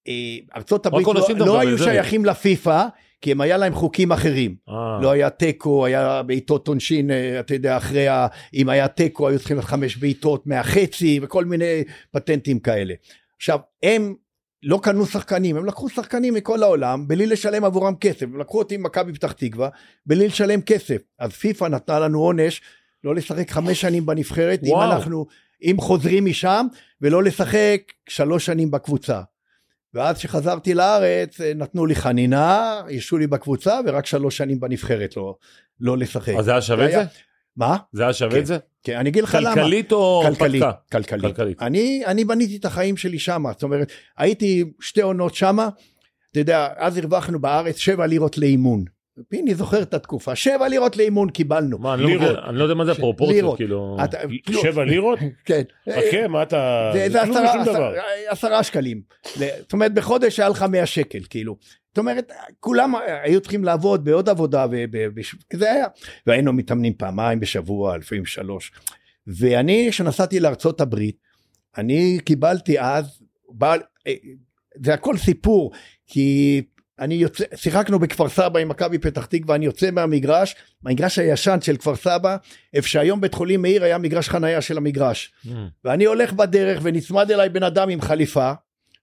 אה, ארצות הברית לא- לא היו שייכים לפיפא כי הם היה להם חוקים אחרים אה. לא היה תיקו, היה בעיטות עונשין, אה, אתה יודע, אחרי ה... אם היה תיקו היו צריכים חמש בעיטות מהחצי וכל מיני פטנטים כאלה. עכשיו, הם לא קנו שחקנים, הם לקחו שחקנים מכל העולם בלי לשלם עבורם כסף, הם לקחו אותי ממכבי פתח תקווה בלי לשלם כסף. אז פיפ"א נתנה לנו עונש לא לשחק חמש שנים בנבחרת, אם וואו. אנחנו, אם חוזרים משם, ולא לשחק שלוש שנים בקבוצה. ואז כשחזרתי לארץ אה, נתנו לי חנינה, הרשו לי בקבוצה ורק שלוש שנים בנבחרת לא, לא לשחק. אז זה היה שווה את זה? מה? זה היה שווה כן. את זה? כן, אני אגיד לך למה. כלכלית או כלכלית? כלכלית. כלכלית. אני, אני בניתי את החיים שלי שמה, זאת אומרת, הייתי שתי עונות שמה, אתה יודע, אז הרווחנו בארץ שבע לירות לאימון. פיני זוכר את התקופה, שבע לירות לאימון קיבלנו. מה, אני לא לירות. אני לא יודע מה זה הפרופורציות. כאילו... אתה- לא, שבע לירות? כן. חכה, מה אתה... זה, עשרה, שקלים. זאת אומרת, בחודש היה לך 100 שקל, כאילו. זאת אומרת, כולם היו צריכים לעבוד בעוד עבודה, ו- ב- בש- זה היה. והיינו מתאמנים פעמיים בשבוע, לפעמים שלוש. ואני, כשנסעתי לארצות הברית, אני קיבלתי אז, בעל, אה, זה הכל סיפור, כי אני יוצא, שיחקנו בכפר סבא עם מכבי פתח תקווה, אני יוצא מהמגרש, מהמגרש הישן של כפר סבא, איפה שהיום בית חולים מאיר היה מגרש חנייה של המגרש. Mm. ואני הולך בדרך ונצמד אליי בן אדם עם חליפה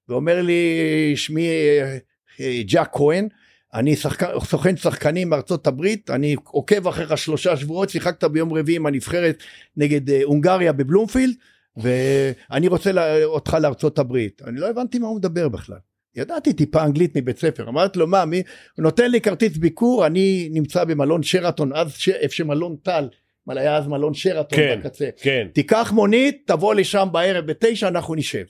ואומר לי שמי אה, ג'ק כהן אני שחק... סוכן שחקנים מארצות הברית אני עוקב אחריך שלושה שבועות שיחקת ביום רביעי עם הנבחרת נגד אה, הונגריה בבלומפילד ואני רוצה לה... אותך לארצות הברית אני לא הבנתי מה הוא מדבר בכלל. ידעתי טיפה אנגלית מבית ספר אמרתי לו מה מי הוא נותן לי כרטיס ביקור אני נמצא במלון שרתון אז ש... איפה שמלון טל אבל היה אז מלון שרתון כן. בקצה כן. תיקח מונית, תבוא לשם בערב בתשע, אנחנו נשב.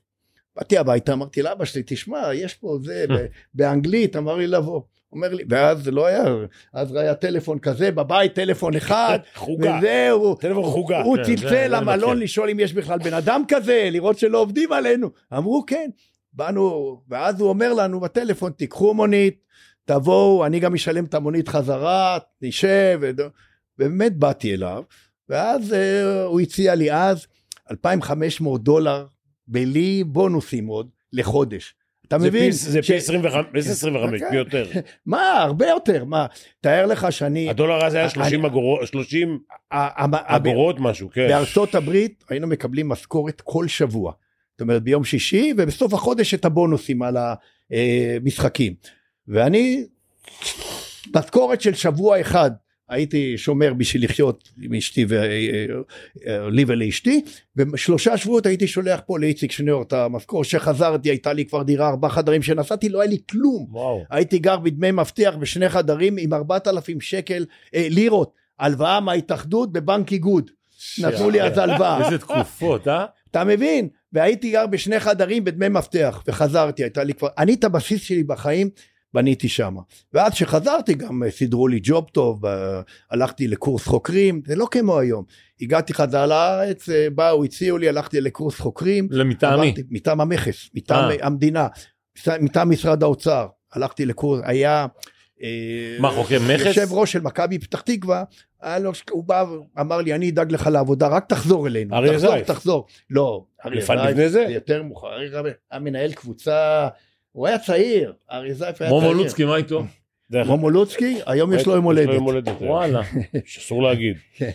באתי הביתה, אמרתי לאבא שלי, תשמע, יש פה זה, ב- באנגלית, אמר לי לבוא. אומר לי, ואז זה לא היה, אז היה טלפון כזה, בבית טלפון אחד, חוגה. וזהו, טלפון חוגה. הוא כן, צלצל למלון. לשאול אם יש בכלל בן אדם כזה, לראות שלא עובדים עלינו. אמרו כן. באנו, ואז הוא אומר לנו בטלפון, תיקחו מונית, תבואו, אני גם אשלם את המונית חזרה, נשב, ובאמת באתי אליו, ואז אה, הוא הציע לי אז 2,500 דולר, בלי בונוסים עוד, לחודש. אתה זה מבין? פי- זה ש- פי 25, איזה 25, כן. פי יותר. מה, הרבה יותר, מה, תאר לך שאני... הדולר אז היה אני- 30 אגורות, 30 ה- ה- אגורות משהו, כן. בארצות הברית היינו מקבלים משכורת כל שבוע. זאת אומרת ביום שישי ובסוף החודש את הבונוסים על המשחקים. ואני, משכורת של שבוע אחד הייתי שומר בשביל לחיות עם אשתי ולי ולאשתי ושלושה שבועות הייתי שולח פה לאיציק שניאור את המשכורת שחזרתי הייתה לי כבר דירה ארבעה חדרים שנסעתי לא היה לי כלום וואו. הייתי גר בדמי מבטיח בשני חדרים עם 4,000 שקל אה, לירות הלוואה מההתאחדות בבנק איגוד נתנו לי אז הלוואה איזה תקופות, אה? אתה מבין? והייתי גר בשני חדרים בדמי מפתח, וחזרתי, הייתה לי כבר, אני את הבסיס שלי בחיים בניתי שם. ואז שחזרתי גם אה, סידרו לי ג'וב טוב, הלכתי לקורס חוקרים, זה לא כמו היום. הגעתי חזרה לארץ, אה, באו, הציעו לי, הלכתי לקורס חוקרים. למטעמי. עברתי- מטעם המכס, מטעם אה. המדינה, מטעם משרד האוצר. הלכתי לקורס, היה... אה, מה, חוקר מכס? יושב ראש של מכבי פתח תקווה, לו, הוא בא ואמר לי אני אדאג לך לעבודה רק תחזור אלינו, תחזור זייף. תחזור, לא, אריה לפני- זייף זה? יותר מאוחר, מנהל קבוצה, הוא היה צעיר, אריה זייף היה מומו צעיר, לוצקי, מה איתו? מומו לוצקי, היום יש לו יום הולדת, יום הולדת. היום. וואלה. אסור להגיד. כן.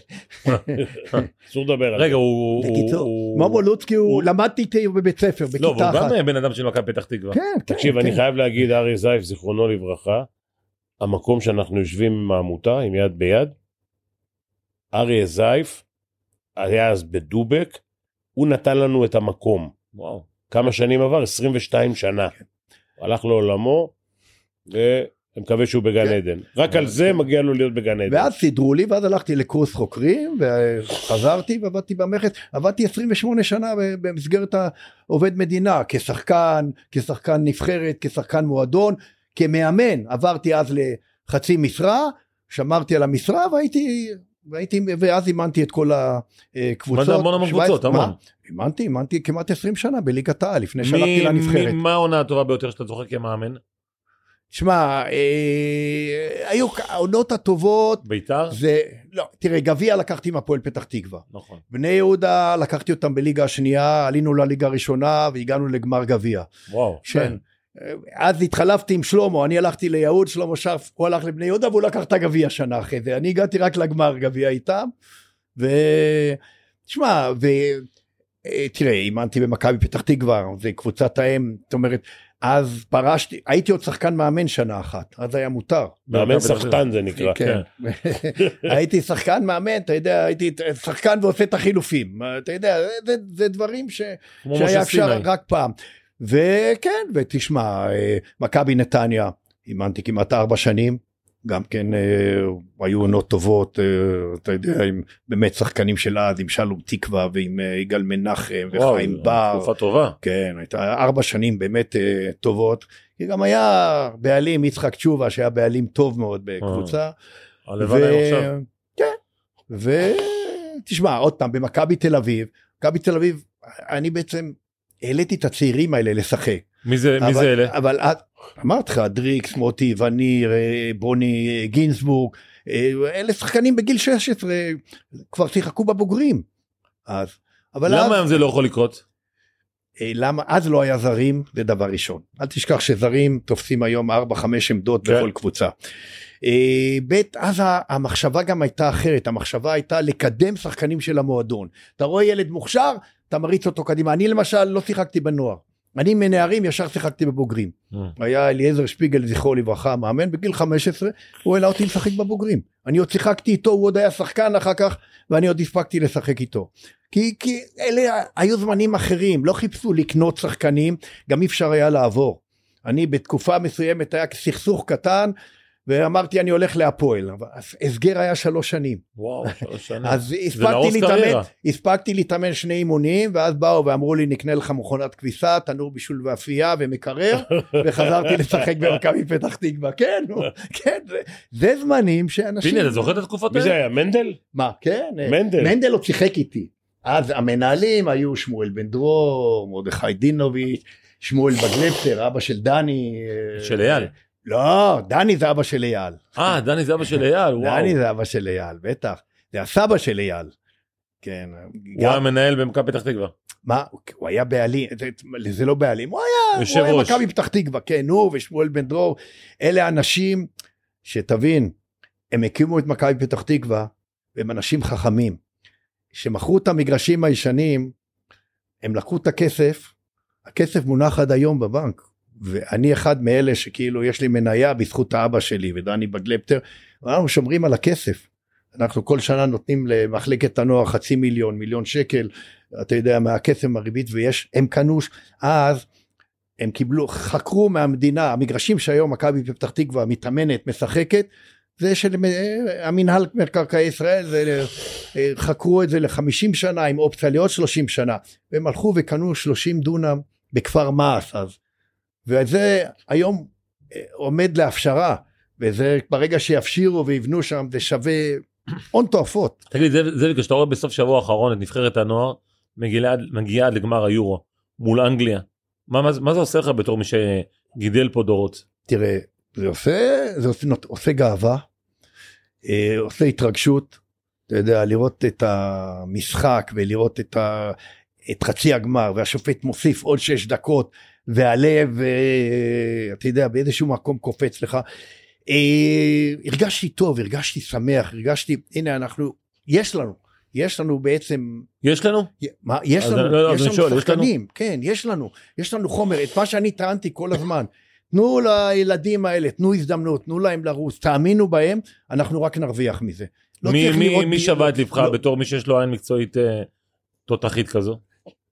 אסור לדבר על זה. רגע, הוא... הוא- בקיצור, הוא- מומו לוצקי הוא הוא- למדתי איתי בבית ספר, לא, בכיתה אחת, גם בן אדם של מכבי פתח תקווה. כן, כן, תקשיב, אני כן. חייב להגיד, אריה זייף, זיכרונו לברכה, המקום שאנחנו יושבים עם העמותה, עם יד ביד, אריה זייף, היה אז בדובק, הוא נתן לנו את המקום. וואו. כמה שנים עבר? 22 שנה. הלך לעולמו, ואני מקווה שהוא בגן כן. עדן. רק על זה מגיע לו להיות בגן עדן. ואז סידרו לי ואז הלכתי לקורס חוקרים וחזרתי ועבדתי במכס עבדתי 28 שנה במסגרת העובד מדינה כשחקן כשחקן נבחרת כשחקן מועדון כמאמן עברתי אז לחצי משרה שמרתי על המשרה והייתי והייתי ואז אימנתי את כל הקבוצות. זה המון המון 17 קבוצות, המון. אימנתי אימנתי כמעט 20 שנה בליגת העל לפני שהלכתי לנבחרת. מה העונה הטובה ביותר שאתה זוכר כמאמן? שמע אה, היו העונות הטובות ביתר? זה לא תראה גביע לקחתי מהפועל פתח תקווה נכון. בני יהודה לקחתי אותם בליגה השנייה עלינו לליגה הראשונה והגענו לגמר גביע. וואו. כן. אז התחלפתי עם שלמה אני הלכתי ליהוד שלמה שרף הוא הלך לבני יהודה והוא לקח את הגביע שנה אחרי זה אני הגעתי רק לגמר גביע איתם. ותשמע ותראה אימנתי במכבי פתח תקווה זה קבוצת האם זאת אומרת אז פרשתי הייתי עוד שחקן מאמן שנה אחת אז היה מותר. מאמן סחטן זה נקרא. כן. הייתי שחקן מאמן, אתה יודע, הייתי שחקן ועושה את החילופים. אתה יודע, זה, זה דברים ש, שהיה אפשר. רק פעם. וכן, ותשמע, אה, מכבי נתניה, אימנתי כמעט ארבע שנים, גם כן אה, היו עונות טובות, אה, אתה יודע, עם באמת שחקנים של אז, עם שלום תקווה ועם אה, יגאל מנחם וואו, וחיים בר. תקופה טובה. כן, הייתה ארבע שנים באמת אה, טובות. גם היה בעלים, יצחק תשובה, שהיה בעלים טוב מאוד בקבוצה. הלבן היום עכשיו. כן, ותשמע, עוד פעם, במכבי תל אביב, מכבי תל אביב, אני בעצם העליתי את הצעירים האלה לשחק. מי זה מי אבל- זה אלה? אבל את, אמרתי לך, דריקס, מוטי, וניר, אה, בוני אה, גינזבורג, אה, אלה שחקנים בגיל 16, כבר שיחקו בבוגרים. אז, אבל למה היום זה לא יכול לקרות? למה, אז לא היה זרים, זה דבר ראשון. אל תשכח שזרים תופסים היום 4-5 עמדות כן. בכל קבוצה. אה, ב', אז המחשבה גם הייתה אחרת, המחשבה הייתה לקדם שחקנים של המועדון. אתה רואה ילד מוכשר, אתה מריץ אותו קדימה. אני למשל לא שיחקתי בנוער. אני מנערים ישר שיחקתי בבוגרים. Mm. היה אליעזר שפיגל זכרו לברכה מאמן בגיל 15 הוא העלה אותי לשחק בבוגרים אני עוד שיחקתי איתו הוא עוד היה שחקן אחר כך ואני עוד הספקתי לשחק איתו. כי, כי אלה היו זמנים אחרים לא חיפשו לקנות שחקנים גם אי אפשר היה לעבור. אני בתקופה מסוימת היה סכסוך קטן ואמרתי אני הולך להפועל הסגר היה שלוש שנים וואו, שלוש שנים. אז הספקתי להתאמן, קריירה. הספקתי להתאמן שני אימונים ואז באו ואמרו לי נקנה לך מכונת כביסה, תנור בישול ואפייה ומקרר וחזרתי לשחק במכבי פתח תקווה, כן, כן, זה, זה זמנים שאנשים, פיני, אתה זוכר את התקופות מי זה האלה? היה מנדל? מה, כן, מנדל. מנדל עוד שיחק איתי, אז המנהלים היו שמואל בן דרור, מרדכי דינוביץ', שמואל בגלפטר, אבא של דני, אה, של אייל. לא, דני זה אבא של אייל, אה, דני זה אבא של אייל, וואו. דני זה אבא של אייל, בטח, זה הסבא של אייל, כן, הוא היה מנהל במכבי פתח תקווה. מה, הוא היה בעלים, זה, לא בעלים, הוא היה, יושב הוא היה. מכבי פתח תקווה, כן, הוא ושמואל בן דרור, אלה אנשים שתבין, הם הקימו את מכבי פתח תקווה, והם אנשים חכמים. שמכרו את המגרשים הישנים, הם לקחו את הכסף, הכסף מונח עד היום בבנק. ואני אחד מאלה שכאילו יש לי מניה בזכות האבא שלי ודני בגלפטר, ואנחנו שומרים על הכסף. אנחנו כל שנה נותנים למחלקת הנוער חצי מיליון, מיליון שקל, אתה יודע, מהכסף, מהריבית, ויש, הם קנו, אז הם קיבלו, חקרו מהמדינה, המגרשים שהיום מכבי פתח תקווה מתאמנת, משחקת, זה של אה, המינהל מקרקעי ישראל, זה, אה, חקרו את זה ל-50 שנה עם אופציה לעוד 30 שנה, והם הלכו וקנו 30 דונם בכפר מעש אז, וזה היום אה, עומד להפשרה, וזה ברגע שיפשירו ויבנו שם זה שווה הון תועפות. תגיד, זה- זה כשאתה רואה בסוף שבוע האחרון את נבחרת הנוער מגיעה מגיעה עד לגמר היורו מול אנגליה. מה מה מה זה עושה לך בתור מי שגידל פה דורות? תראה, זה עושה, זה עושה, עושה גאווה, אה, עושה התרגשות, אתה יודע, לראות את המשחק ולראות את, ה, את חצי הגמר והשופט מוסיף עוד שש דקות והלב, אה, אתה יודע, באיזשהו מקום קופץ לך. אה, הרגשתי טוב, הרגשתי שמח, הרגשתי, הנה אנחנו, יש לנו, יש לנו בעצם יש לנו? מה, יש לנו, לא, לא, יש לנו שואל, יש לנו? כן, יש לנו, יש לנו חומר, את מה שאני טענתי כל הזמן. תנו לילדים האלה, תנו הזדמנות, תנו להם לרוץ, תאמינו בהם, אנחנו רק נרוויח מזה. לא מי מי- מי שווה את ליבך לא, בתור מי שיש לו עין מקצועית אה, תותחית כזו?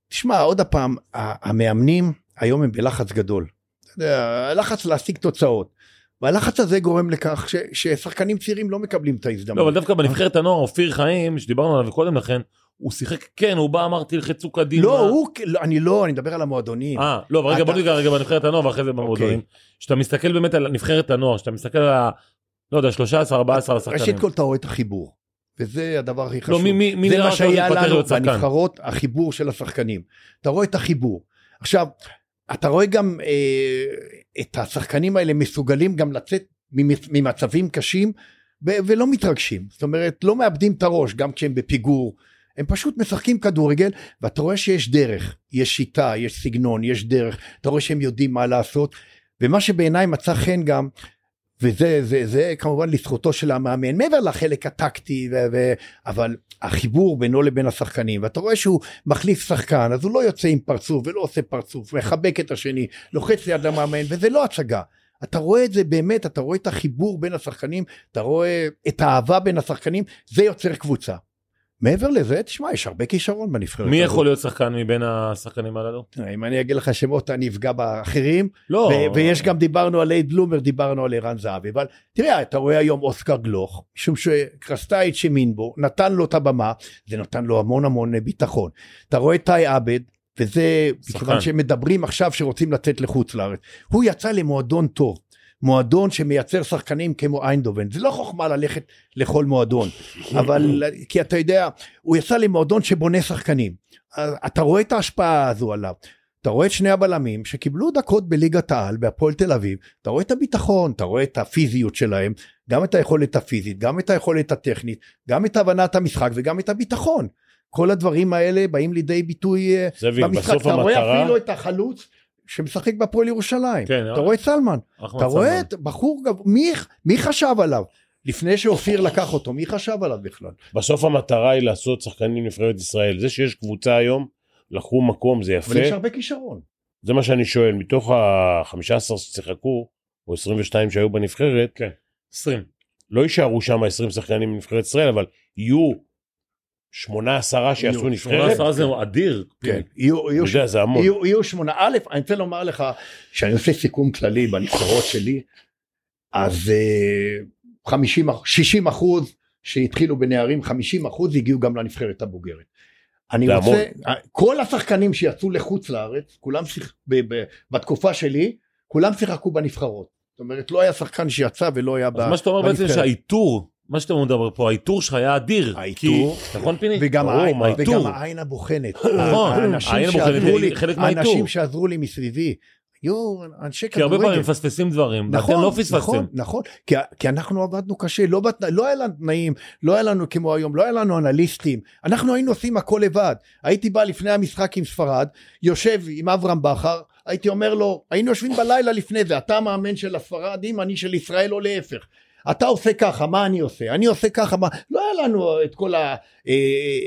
תשמע, עוד פעם, ה- המאמנים היום הם בלחץ גדול. הלחץ להשיג תוצאות. והלחץ הזה גורם לכך ש, ששחקנים צעירים לא מקבלים את ההזדמנות. לא אבל דווקא בנבחרת הנוער אופיר חיים שדיברנו עליו קודם לכן הוא שיחק כן הוא בא אמר תלחצו קדימה. לא, הוא, לא, אני לא, אני מדבר על המועדונים. אה לא אבל רגע בוא אתה- ניגע רגע בנבחרת הנוער ואחרי זה במועדונים. כשאתה מסתכל באמת על נבחרת הנוער שאתה מסתכל על ה... לא יודע 13 14 שחקנים. ראשית כל אתה רואה את החיבור. וזה הדבר הכי חשוב. לא מי מי מי זה מה שהיה לנו? בנבחרות, החיבור של השחקנים. אתה רואה את החיבור. עכשיו, אתה רואה גם אה, את השחקנים האלה מסוגלים גם לצאת ממ- ממצבים קשים ו- ולא מתרגשים. זאת אומרת, לא מאבדים את הראש גם כשהם בפיגור. הם פשוט משחקים כדורגל ואתה רואה שיש דרך, יש שיטה, יש סגנון, יש דרך, אתה רואה שהם יודעים מה לעשות. ומה שבעיניי מצא חן גם, וזה זה, זה כמובן לזכותו של המאמן, מעבר לחלק הטקטי, ו, ו, אבל החיבור בינו לבין השחקנים, ואתה רואה שהוא מחליף שחקן, אז הוא לא יוצא עם פרצוף ולא עושה פרצוף, מחבק את השני, לוחץ ליד המאמן, וזה לא הצגה. אתה רואה את זה באמת, אתה רואה את החיבור בין השחקנים, אתה רואה את האהבה בין השחקנים, זה יוצר קבוצה. מעבר לזה, תשמע, יש הרבה כישרון בנבחרת. מי. יכול להיות שחקן מבין השחקנים הללו? אם אני אגיד לך שמות אני אפגע באחרים, לא. ויש גם, דיברנו על אייד בלומר, דיברנו על ערן זהבי, אבל תראה, אתה רואה היום אוסקר גלוך, משום שקרסטייץ' האמין בו, נתן לו את הבמה, זה נתן לו המון המון ביטחון. אתה רואה את טי עבד, וזה שחקן. מכיוון שמדברים עכשיו שרוצים לצאת לחוץ לארץ, הוא יצא למועדון טוב. מועדון שמייצר שחקנים כמו איינדובן. זה לא חוכמה ללכת לכל מועדון אבל כי אתה יודע הוא יצא למועדון שבונה שחקנים. אתה רואה את ההשפעה הזו עליו. אתה רואה את שני הבלמים שקיבלו דקות בליגת העל בהפועל תל אביב אתה רואה את הביטחון אתה רואה את הפיזיות שלהם גם את היכולת הפיזית גם את היכולת הטכנית גם את הבנת המשחק וגם את הביטחון. כל הדברים האלה באים לידי ביטוי אה, זאביק, במשחק. בסוף אתה רואה המטרה, אפילו את החלוץ שמשחק בהפועל ירושלים כן, אתה רואה את סלמן אתה רואה. את בחור מי מי חשב עליו לפני שאופיר לקח אותו מי חשב עליו בכלל בסוף המטרה היא לעשות שחקנים נבחרת ישראל. זה שיש קבוצה היום, לקחו מקום, זה אבל יש יפה. הרבה כישרון זה מה שאני שואל, מתוך ה-15 ששיחקו, או 22 שהיו בנבחרת, כן. 20. לא יישארו שם 20 שחקנים מנבחרת ישראל, אבל יהיו 8-10 שיעשו יהיו, נבחרת. 18 זה אדיר. כן יהיו יהיו יודע, זה המון. יהיו, שמונה א' אני רוצה לומר לך שאני עושה סיכום כללי בנבחרות שלי אז אה, 50 אח- 60 אחוז שהתחילו בנערים 50 אחוז הגיעו גם לנבחרת הבוגרת. אני רוצה כל השחקנים שיצאו לחוץ לארץ כולם שיח, ב, ב, בתקופה שלי כולם שיחקו בנבחרות. זאת אומרת לא היה שחקן שיצא ולא היה אז מה שאתה אומר בעצם בנבחרת. שהאיתור, מה שאתה מדבר פה, האיתור שלך היה אדיר. האיתור. נכון פיני? וגם, העין, הבוחנת. נכון, העין הבוחנת היא לי, חלק מהאיתור. האנשים שעזרו לי מסביבי. היו אנשי כי הרבה כדורגל. פעמים מפספסים דברים, ואתם נכון, לא פספסתם. נכון, נכון, כי, כי אנחנו עבדנו קשה, לא, בת, לא היה לנו תנאים, לא היה לנו כמו היום, לא היה לנו אנליסטים, אנחנו היינו עושים הכל לבד. הייתי בא לפני המשחק עם ספרד, יושב עם אברהם בכר, הייתי אומר לו, היינו יושבים בלילה לפני זה, אתה מאמן של הספרדים, אני של ישראל או להפך. אתה עושה ככה, מה אני עושה? אני עושה ככה, מה... לא היה לנו את כל אה,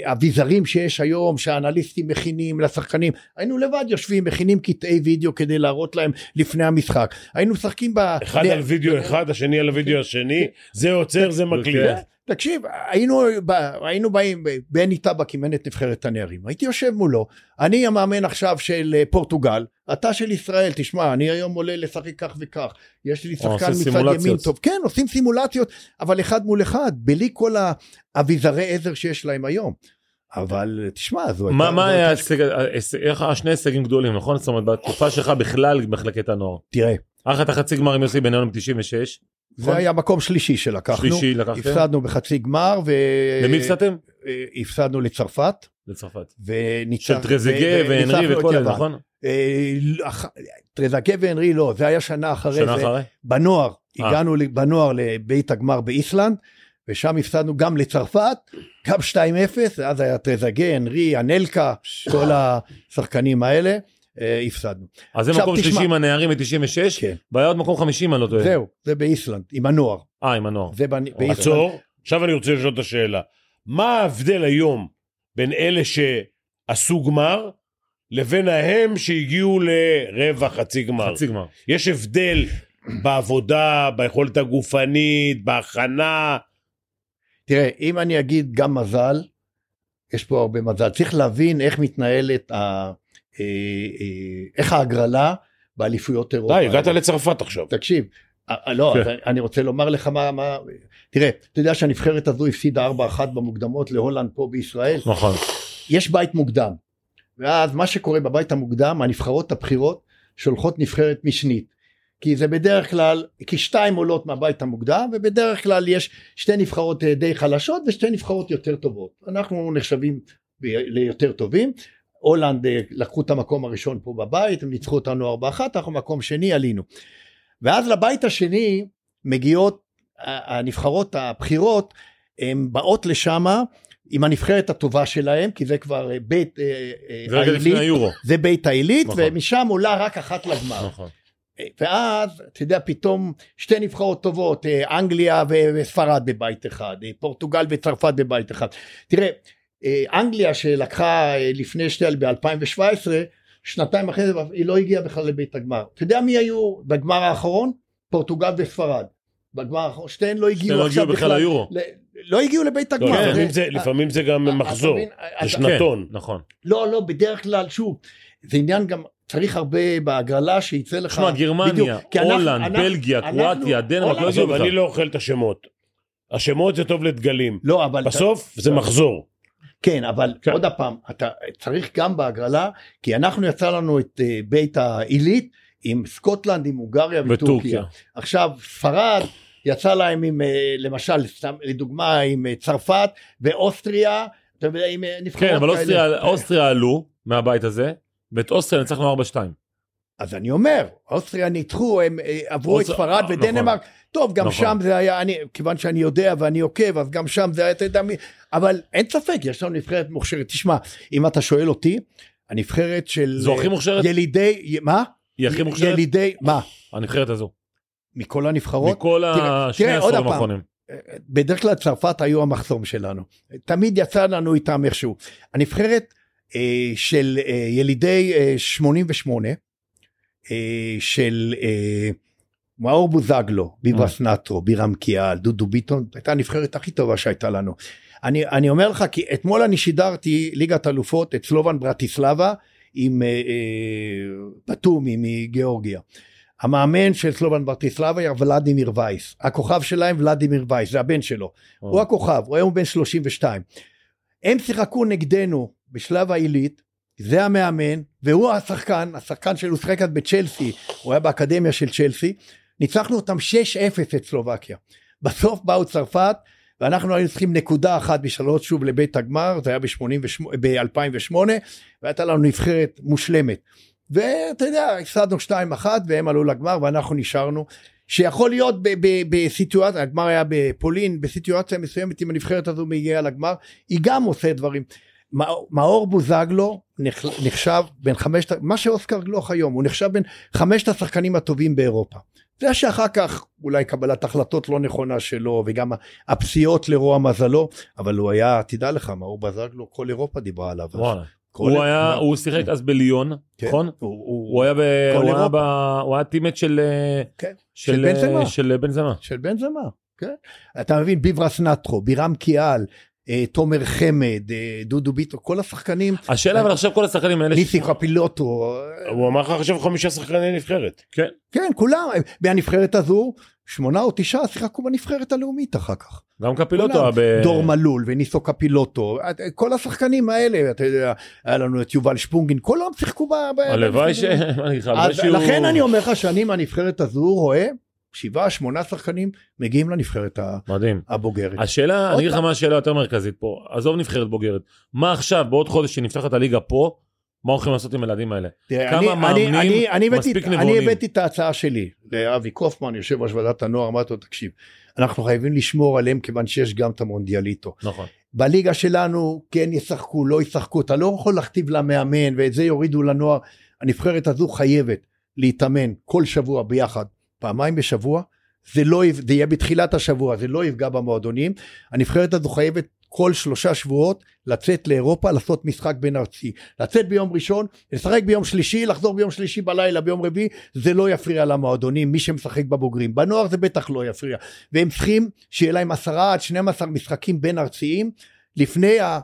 האביזרים שיש היום, שהאנליסטים מכינים לשחקנים. היינו לבד יושבים, מכינים קטעי וידאו כדי להראות להם לפני המשחק. היינו משחקים ב... אחד על וידאו אחד, השני על הוידאו השני, זה עוצר, זה מקליט. תקשיב, היינו, היינו באים, בני טבק אימן את נבחרת הנערים, הייתי יושב מולו, אני המאמן עכשיו של אה, פורטוגל, אתה של ישראל, תשמע, אני היום עולה לשחק כך וכך, יש לי שחקן מצד. ימין טוב, כן, עושים סימולציות, אבל אחד מול אחד, בלי כל האביזרי עזר שיש להם היום. אבל תשמע, זו הייתה... מה היה ההישג, איך שני הישגים גדולים, נכון? זאת אומרת, בתקופה שלך בכלל במחלקת הנוער. תראה, את החצי גמר עם יוסי בניון ב-96, זה היה מקום שלישי שלקחנו, שלישי לקחתם? הפסדנו בחצי גמר, ו... למי הפסדתם? אה, הפסדנו לצרפת, לצרפת. וניצח... של טרזגה והנרי וכל אלה, יוון. נכון? אה, טרזקה והנרי לא, זה היה שנה אחרי שנה זה. אחרי? בנוער, אה. הגענו בנוער לבית הגמר באיסלנד, ושם הפסדנו גם לצרפת, גם 2-0, אז היה טרזגה, הנרי, אנלקה, כל השחקנים האלה, אה, הפסדנו. אז זה מקום. שלישי עם הנערים ב-96, כן. והיה עוד מקום חמישי אם אני לא טועה. זהו, זה באיסלנד, עם הנוער. אה, עם הנוער. זה בנ- באיסלנד. עצור, עכשיו אני רוצה לשאול את השאלה. מה ההבדל היום בין אלה שעשו גמר לבין ההם שהגיעו לרבע, חצי גמר? חצי גמר. יש הבדל בעבודה, ביכולת הגופנית, בהכנה. תראה, אם אני אגיד גם מזל, יש פה הרבה מזל. צריך להבין איך מתנהלת, ה, איך ההגרלה באליפויות אירופה. די, הגעת לצרפת עכשיו. תקשיב, אה, לא, כן. אני רוצה לומר לך מה, מה, תראה, אתה יודע שהנבחרת הזו הפסידה 4-1 במוקדמות להולנד פה בישראל, נכון. יש בית מוקדם, ואז מה שקורה בבית המוקדם, הנבחרות הבכירות שולחות נבחרת משנית. כי זה בדרך כלל, כי שתיים עולות מהבית המוקדם, ובדרך כלל יש שתי נבחרות אה, די חלשות ושתי נבחרות יותר טובות. אנחנו נחשבים ליותר טובים. הולנד אה, לקחו את המקום הראשון פה בבית, הם ניצחו אותנו 4-1, אנחנו מקום שני עלינו. ואז לבית השני מגיעות הנבחרות הבכירות, הן באות לשמה עם הנבחרת הטובה שלהם, כי זה כבר אה, בית אה, העילית. זה בית העילית, נכון. ומשם עולה רק אחת לגמר. נכון. ואז, אתה יודע, פתאום שתי נבחרות טובות, אנגליה וספרד בבית אחד, פורטוגל וצרפת בבית אחד. תראה, אה, אנגליה שלקחה אה, לפני שתי, ב-2017, שנתיים אחרי זה היא לא הגיעה בכלל לבית הגמר. אתה יודע מי היו בגמר האחרון? פורטוגל וספרד. בגמר האחרון, שתיהן לא הגיעו לא עכשיו הגיעו בכלל ליורו. ל- לא הגיעו לבית לא, הגמר. לפעמים זה- זה- לפעמים זה גם מחזור, זה שנתון. כן, נכון. לא, לא, בדרך כלל, שוב, זה עניין גם, צריך הרבה בהגרלה שיצא לך. תשמע, גרמניה, בדיוק, כי אנחנו- הולנד, בלגיה, קרואטיה, דנמרק, לא הגיעו עזוב, אני בכלל. לא אוכל את השמות. השמות זה טוב לדגלים. לא, אבל... בסוף זה מחזור. כן, אבל כן. עוד פעם, אתה צריך גם בהגרלה, כי אנחנו יצא לנו את אה, בית העילית עם סקוטלנד, עם הונגריה וטורקיה. עכשיו, ספרד יצא להם עם, אה, למשל, לדוגמה, עם אה, צרפת ואוסטריה, אתה יודע, עם נבחרות כן, אבל. אוסטריה- אוסטריה עלו מהבית הזה, ואת אוסטריה ניצחנו 4-2. אז אני אומר, אוסטריה ניצחו, הם עברו את אוסטריה- ספרד נכון. טוב, גם נכון. שם זה היה, אני, כיוון שאני יודע ואני עוקב, אז גם שם זה היה, אתה יודע, אבל אין ספק, יש לנו נבחרת מוכשרת. תשמע, אם אתה שואל אותי, הנבחרת של... זו הכי מוכשרת? ילידי, מה? היא הכי מוכשרת? ילידי, מה? הנבחרת הזו. מכל הנבחרות? מכל השני העשורים. האחרונים. בדרך כלל צרפת היו המחסום שלנו. תמיד יצא לנו איתם איכשהו. הנבחרת אה, של אה, ילידי אה, 88, אה, של אה, מאור בוזגלו, ביברס נטרו, בירם קיאל, דודו ביטון, הייתה הנבחרת הכי טובה שהייתה לנו. אני, אני אומר לך כי אתמול אני שידרתי ליגת אלופות את סלובן ברטיסלבה עם אה, אה, בטומי מגיאורגיה. המאמן של סלובן ברטיסלבה היה ולדימיר וייס. הכוכב שלהם ולדימיר וייס, זה הבן שלו. הוא הכוכב, הוא היום בן 32. הם שיחקו נגדנו בשלב העילית, זה המאמן, והוא השחקן, השחקן שלו שיחק בצ'לסי, הוא היה באקדמיה של צ'לסי, ניצחנו אותם 6-0 את סלובקיה. בסוף באו צרפת, ואנחנו היינו צריכים נקודה אחת בשלוש שוב לבית הגמר, זה היה ב-2008, והייתה לנו נבחרת מושלמת. ואתה יודע, הפסדנו 2-1 והם עלו לגמר ואנחנו נשארנו. שיכול להיות בסיטואציה, הגמר היה בפולין, בסיטואציה מסוימת אם הנבחרת הזו מגיעה לגמר, היא גם עושה דברים. מאור- בוזגלו נחשב בין חמשת, מה שאוסקר גלוך היום, הוא נחשב בין חמשת השחקנים הטובים באירופה. זה שאחר כך אולי קבלת החלטות לא נכונה שלו וגם הפציעות לרוע מזלו, אבל הוא היה, תדע לך, מאור בוזגלו, כל אירופה דיברה עליו. וואלה. הוא היה, הוא שיחק אז בליון, כן. נכון? הוא- הוא- הוא היה ב... הוא היה. ב- הוא היה טימט של... אה, כן, של של בן אה, זמה. של בן זמה. של בן זמה, כן. אתה מבין, ביברס נטרו, בירם קיאל, תומר חמד, אה, דודו ביטו, כל השחקנים, השאלה אבל עכשיו כל השחקנים האלה... ניסי קפילוטו, אה, הוא אמר לך עכשיו חמישה שחקני נבחרת. כן. כן, כולם, אה, מהנבחרת הזו, שמונה או תשעה שיחקו בנבחרת הלאומית אחר כך. גם קפילוטו ב... דור מלול וניסו קפילוטו, אה, כל השחקנים האלה, אתה יודע, היה לנו את יובל שפונגין, כולם שיחקו ב... הלוואי ש... לכן אני אומר לך שאני מהנבחרת הזו רואה שבעה, שמונה שחקנים מגיעים לנבחרת מדהים. הבוגרת. השאלה, אני אגיד לך. מה השאלה יותר מרכזית פה, עזוב נבחרת בוגרת, מה עכשיו בעוד חודש שנפתחת הליגה פה, מה הולכים לעשות עם הילדים האלה? תראה, כמה אני- מאמנים אני- אני- אני מספיק אני נבונים? הבאתי את ההצעה שלי לאבי קופמן, יושב ראש ועדת הנוער, אמרתי לו, תקשיב, אנחנו חייבים לשמור עליהם כיוון שיש גם את המונדיאליטו. נכון. בליגה שלנו כן ישחקו, לא ישחקו, אתה לא יכול להכתיב למאמן ואת זה יורידו לנוער. הנבחרת הזו חייבת להתאמן כל שבוע ביחד, פעמיים בשבוע, זה לא, זה יהיה בתחילת השבוע, זה לא יפגע במועדונים. הנבחרת הזו חייבת כל שלושה שבועות לצאת לאירופה, לעשות משחק בין ארצי. לצאת ביום ראשון, לשחק ביום שלישי, לחזור ביום שלישי בלילה, ביום רביעי, זה לא יפריע למועדונים, מי שמשחק בבוגרים. בנוער זה בטח לא יפריע. והם צריכים שיהיה להם עשרה עד 12 משחקים בין ארציים, לפני ה-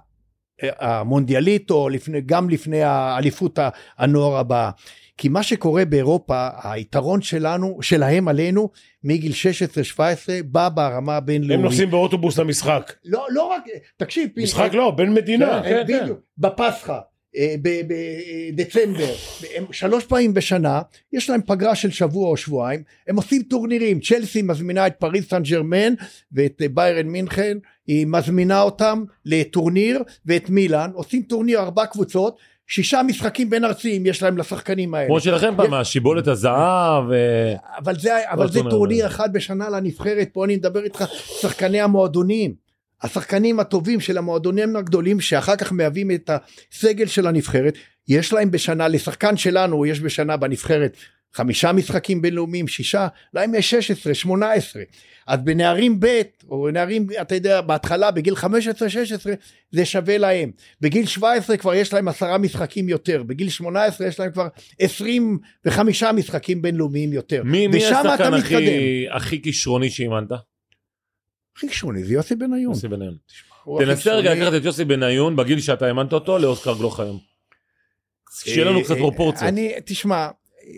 המונדיאליטו, לפני, גם לפני האליפות הנוער הבאה. כי מה שקורה באירופה, היתרון שלנו, שלהם עלינו, מגיל 16-17, בא ברמה הם הבינלאומית. נוסעים באוטובוס למשחק. לא, לא רק, תקשיב, משחק לא, בין מדינה. כן, כן. בדיוק, בפסחא, אה, בדצמבר, הם שלוש פעמים בשנה, יש להם פגרה של שבוע או שבועיים, הם עושים טורנירים, צ'לסי מזמינה את פריס סן ג'רמן ואת אה, ביירן מינכן, היא מזמינה אותם לטורניר, ואת מילאן, עושים טורניר ארבע קבוצות, שישה משחקים בין ארציים יש להם לשחקנים האלה. כמו שלכם פעם, השיבולת הזהב, אה, אבל זה, אבל זה טורניר. אחד בשנה לנבחרת, פה אני מדבר איתך, שחקני המועדונים. השחקנים הטובים של המועדונים הגדולים שאחר כך מהווים את הסגל של הנבחרת, יש להם בשנה, לשחקן שלנו יש בשנה בנבחרת חמישה משחקים בינלאומיים, שישה, להם יש 16, 18. אז בנערים ב' או נערים, אתה יודע, בהתחלה בגיל 15-16 זה שווה להם. בגיל 17 כבר יש להם עשרה משחקים יותר, בגיל 18 יש להם כבר 25 משחקים בינלאומיים יותר. מי מי השחקן. הכי- הכי כישרוני שאימנת? הכי שוני זה יוסי בניון. יוסי בניון. תנסה רגע. לקחת את יוסי בניון בגיל שאתה האמנת אותו לאוסקר גלוך היום. שיהיה לנו אה, קצת אה, פרופורציות. אני, תשמע,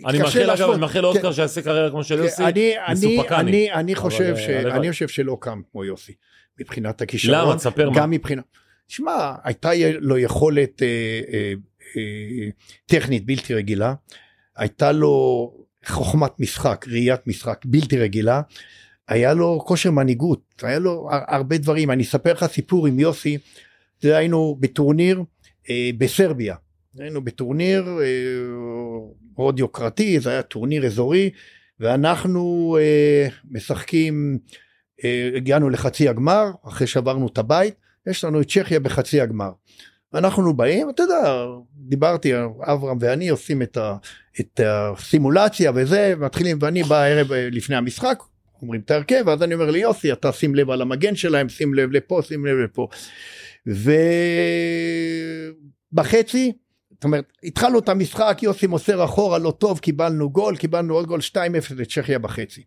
אני מאחל אגב. אני מאחל לאוסקר שיעשה קריירה כמו של יוסי. אני, אני, מסופקני. אני, חושב אה. אני חושב שלא קם כמו יוסי, מבחינת הכישרון. למה? תספר מה. גם מבחינת... תשמע, הייתה לו יכולת אה, אה, טכנית בלתי רגילה, הייתה לו חוכמת משחק, ראיית משחק בלתי רגילה, היה לו כושר מנהיגות, היה לו הר- הרבה דברים. אני אספר לך סיפור עם יוסי, זה היינו בטורניר בסרביה. היינו בטורניר אה, מאוד יוקרתי, זה היה טורניר אזורי, ואנחנו אה, משחקים, אה, הגענו לחצי הגמר, אחרי שעברנו את הבית, יש לנו את צ'כיה בחצי הגמר. אנחנו באים, אתה יודע, דיברתי, אברהם ואני עושים את, ה, את הסימולציה וזה, מתחילים, ואני בא הערב אה, לפני המשחק, אומרים את ההרכב, ואז אני אומר ליוסי, אתה שים לב על המגן שלהם, שים לב לפה, שים לב לפה. ובחצי, זאת אומרת, התחלנו את המשחק, יוסי מוסר אחורה, לא טוב, קיבלנו גול, קיבלנו עוד גול 2-0 לצ'כיה בחצי.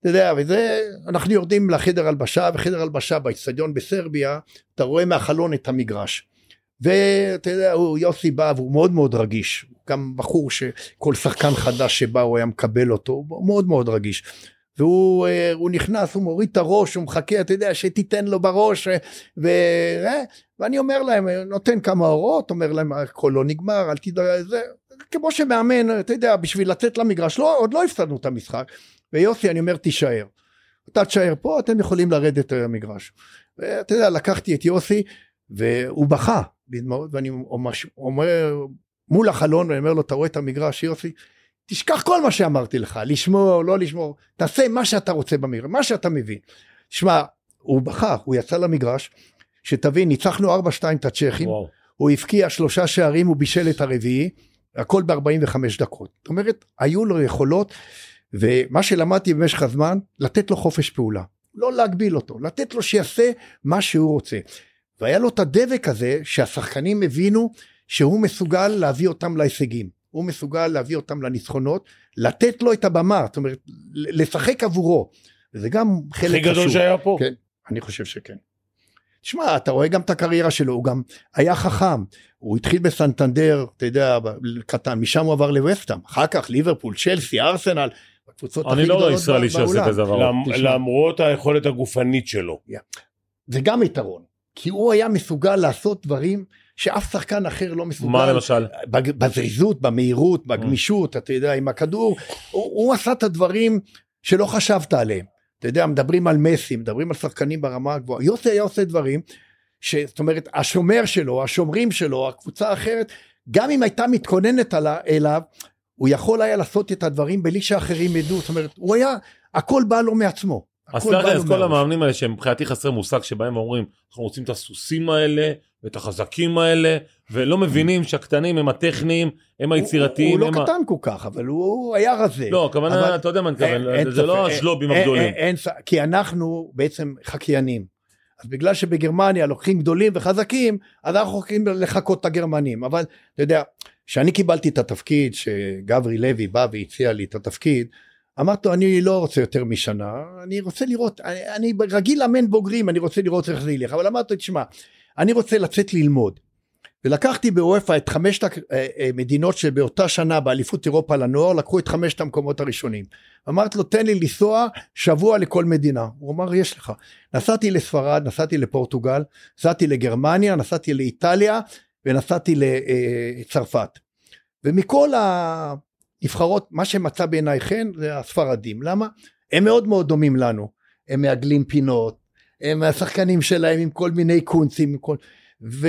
אתה יודע, וזה, אנחנו יורדים לחדר הלבשה, וחדר הלבשה באצטדיון בסרביה, אתה רואה מהחלון את המגרש. ואתה יודע, הוא, יוסי בא והוא מאוד מאוד רגיש, גם בחור שכל שחקן חדש שבא הוא היה מקבל אותו, הוא מאוד מאוד רגיש. והוא אה, הוא נכנס, הוא מוריד את הראש, הוא מחכה, אתה יודע, שתיתן לו בראש, אה, ו... אה, ואני אומר להם, נותן כמה הוראות, אומר להם, הכל לא נגמר, אל תדאג, זה, כמו שמאמן, אתה יודע, בשביל לצאת למגרש, לא, עוד לא הפסדנו את המשחק. ויוסי, אני אומר, תישאר. אתה תישאר פה, אתם יכולים לרדת למגרש. ואתה יודע, לקחתי את יוסי, והוא בכה ואני אומר, מול החלון, ואני אומר לו, אתה רואה את המגרש, יוסי? תשכח כל מה שאמרתי לך, לשמור, לא לשמור, תעשה מה שאתה רוצה במגרש, מה שאתה מבין. שמע, הוא בכה, הוא יצא למגרש, שתבין, ניצחנו 4-2 את הצ'כים, וואו. הוא הבקיע שלושה שערים, הוא בישל את הרביעי, הכל ב-45 דקות. זאת אומרת, היו לו יכולות, ומה שלמדתי במשך הזמן, לתת לו חופש פעולה. לא להגביל אותו, לתת לו שיעשה מה שהוא רוצה. והיה לו את הדבק הזה, שהשחקנים הבינו שהוא מסוגל להביא אותם להישגים. הוא מסוגל להביא אותם לניצחונות, לתת לו את הבמה, זאת אומרת, לשחק עבורו. וזה גם חלק הכי חשוב. גדול שהיה פה. כן, אני חושב שכן. תשמע, אתה רואה גם את הקריירה שלו, הוא גם היה חכם. הוא התחיל בסנטנדר, אתה יודע, קטן, משם הוא עבר לווסטהאם, אחר כך ליברפול, צ'לסי, ארסנל, הקבוצות הכי אני לא רואה גדולות ישראלי ב- שעושה בעולם. כזה דבר. למ- תשמע. למרות היכולת הגופנית שלו. זה גם יתרון, כי הוא היה מסוגל לעשות דברים שאף שחקן אחר לא מסוגל. מה למשל? בזריזות, במהירות, בגמישות, אתה יודע, עם הכדור, הוא, הוא עשה את הדברים שלא חשבת עליהם. אתה יודע, מדברים על מסי, מדברים על שחקנים ברמה הגבוהה. יוסי היה עושה דברים, ש, זאת אומרת, השומר שלו, השומרים שלו, הקבוצה האחרת, גם אם הייתה מתכוננת אליו, הוא יכול היה לעשות את הדברים בלי שאחרים ידעו, זאת אומרת, הוא היה, הכל בא לו מעצמו. אז תראה, בא אז כל. המאמנים האלה שהם מבחינתי חסרי מושג שבהם אומרים אנחנו רוצים את הסוסים האלה ואת החזקים האלה ולא מבינים שהקטנים הם הטכניים הם היצירתיים. הוא, הוא ה- לא קטן כל כך, אבל הוא היה רזה. לא, הכוונה, אבל- אתה יודע מה אני אין- מתכוון, אין זה לא ספק, השלובים אין- הגדולים. אין- אין ספק, כי אנחנו בעצם חקיינים. אז בגלל שבגרמניה לוקחים גדולים וחזקים, אז אנחנו הולכים לחקות את הגרמנים. אבל אתה יודע, כשאני קיבלתי את התפקיד, שגברי לוי בא והציע לי את התפקיד, אמרתי לו, אני לא רוצה יותר משנה, אני רוצה לראות, אני, אני רגיל לאמן בוגרים, אני רוצה לראות איך זה ילך, אבל אמרתי לו, תשמע, אני רוצה לצאת ללמוד. ולקחתי בוופא את חמשת המדינות שבאותה שנה באליפות אירופה לנוער לקחו את חמשת המקומות הראשונים. אמרתי לו תן לי לנסוע שבוע לכל מדינה. הוא אמר יש לך. נסעתי לספרד, נסעתי לפורטוגל, נסעתי לגרמניה, נסעתי לאיטליה ונסעתי לצרפת. ומכל הנבחרות מה שמצא בעיניי חן זה הספרדים. למה? הם מאוד מאוד דומים לנו. הם מעגלים פינות, הם השחקנים שלהם עם כל מיני קונצים. עם כל... ו...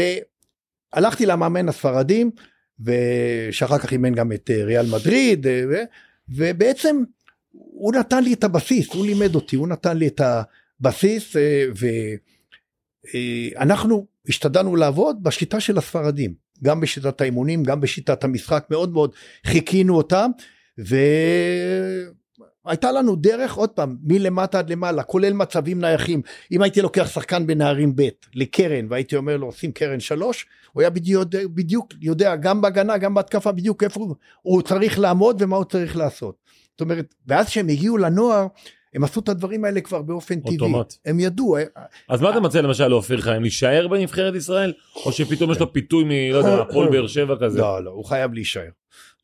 הלכתי למאמן הספרדים ושאחר כך אימן גם את אה, ריאל מדריד אה, ו- ובעצם הוא נתן לי את הבסיס הוא לימד אותי הוא נתן לי את הבסיס אה, ואנחנו השתדלנו לעבוד בשיטה של הספרדים גם בשיטת האימונים גם בשיטת המשחק מאוד מאוד חיכינו אותם והייתה לנו דרך עוד פעם מלמטה עד למעלה כולל מצבים נייחים אם הייתי לוקח שחקן בנערים ב' לקרן והייתי אומר לו שים קרן שלוש הוא היה בדיוק, בדיוק יודע גם בהגנה גם בהתקפה בדיוק איפה הוא, הוא צריך לעמוד ומה הוא צריך לעשות. זאת אומרת ואז כשהם הגיעו לנוער הם עשו את הדברים האלה כבר באופן טבעי. אוטומט. הם ידעו. אה, אז מה אתה מציע למשל לאופיר חיים, להישאר בנבחרת ישראל? או שפתאום יש לו פיתוי מ... לא יודע, הפועל באר שבע כזה? לא, לא, הוא חייב להישאר.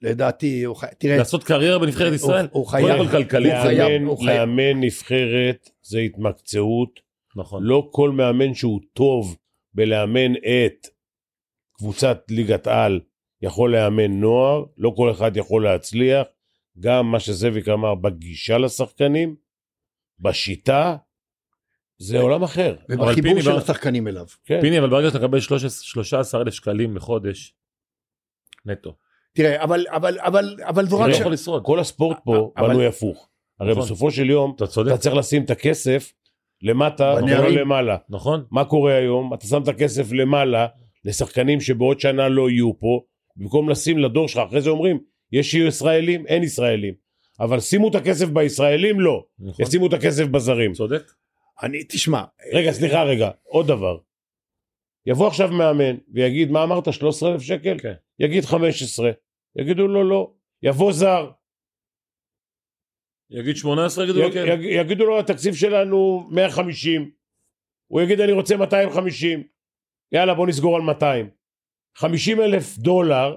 לדעתי, הוא חייב, תראה, לעשות קריירה בנבחרת ישראל? הוא קודם חייב, כל כלכלית. הוא חייב, לאמן, הוא חייב. לאמן נבחרת זה התמקצעות. נכון. לא כל מאמן שהוא טוב בלאמן את קבוצת ליגת על יכול לאמן נוער, לא כל אחד יכול להצליח. גם מה שזאביק אמר בגישה לשחקנים, בשיטה, זה עולם אחר. ובחיבור של בר- השחקנים אליו. כן. פיני, אבל ברגע שאתה מקבל 13,000 שקלים לחודש, נטו. תראה, אבל, אבל, אבל, אבל זו רק... לא ש... יכול לשרוד. כל הספורט פה אבל- בנוי הפוך. הרי נכון. בסופו של יום, אתה צודק. אתה צריך לשים את הכסף למטה ולא. למעלה. נכון? מה קורה היום? אתה שם את הכסף למעלה לשחקנים שבעוד שנה לא יהיו פה, במקום לשים לדור שלך, אחרי זה אומרים, יש שיהיו ישראלים, אין ישראלים. אבל שימו את הכסף בישראלים, לא. נכון. ישימו את הכסף בזרים. צודק. אני, תשמע, רגע, סליחה רגע, עוד דבר. יבוא עכשיו מאמן ויגיד, מה אמרת, 13,000 שקל? כן. יגיד 15. יגידו לו, לא. יבוא זר, יגיד 18, יגידו לו יג- כן. יג- יגידו לו, התקציב שלנו 150. הוא יגיד, אני רוצה 250. יאללה, בוא נסגור על 200. 50 אלף דולר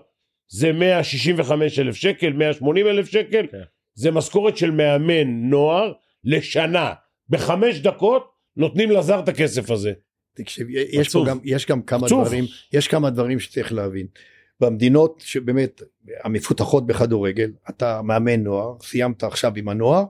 זה 165 אלף שקל, 180 אלף שקל. כן. זה משכורת של מאמן נוער לשנה. בחמש דקות נותנים לזר את הכסף הזה. תקשיב, יש גם, יש גם כמה עצוב. דברים, יש כמה דברים שצריך להבין. במדינות שבאמת המפותחות בכדורגל, אתה מאמן נוער, סיימת עכשיו עם הנוער,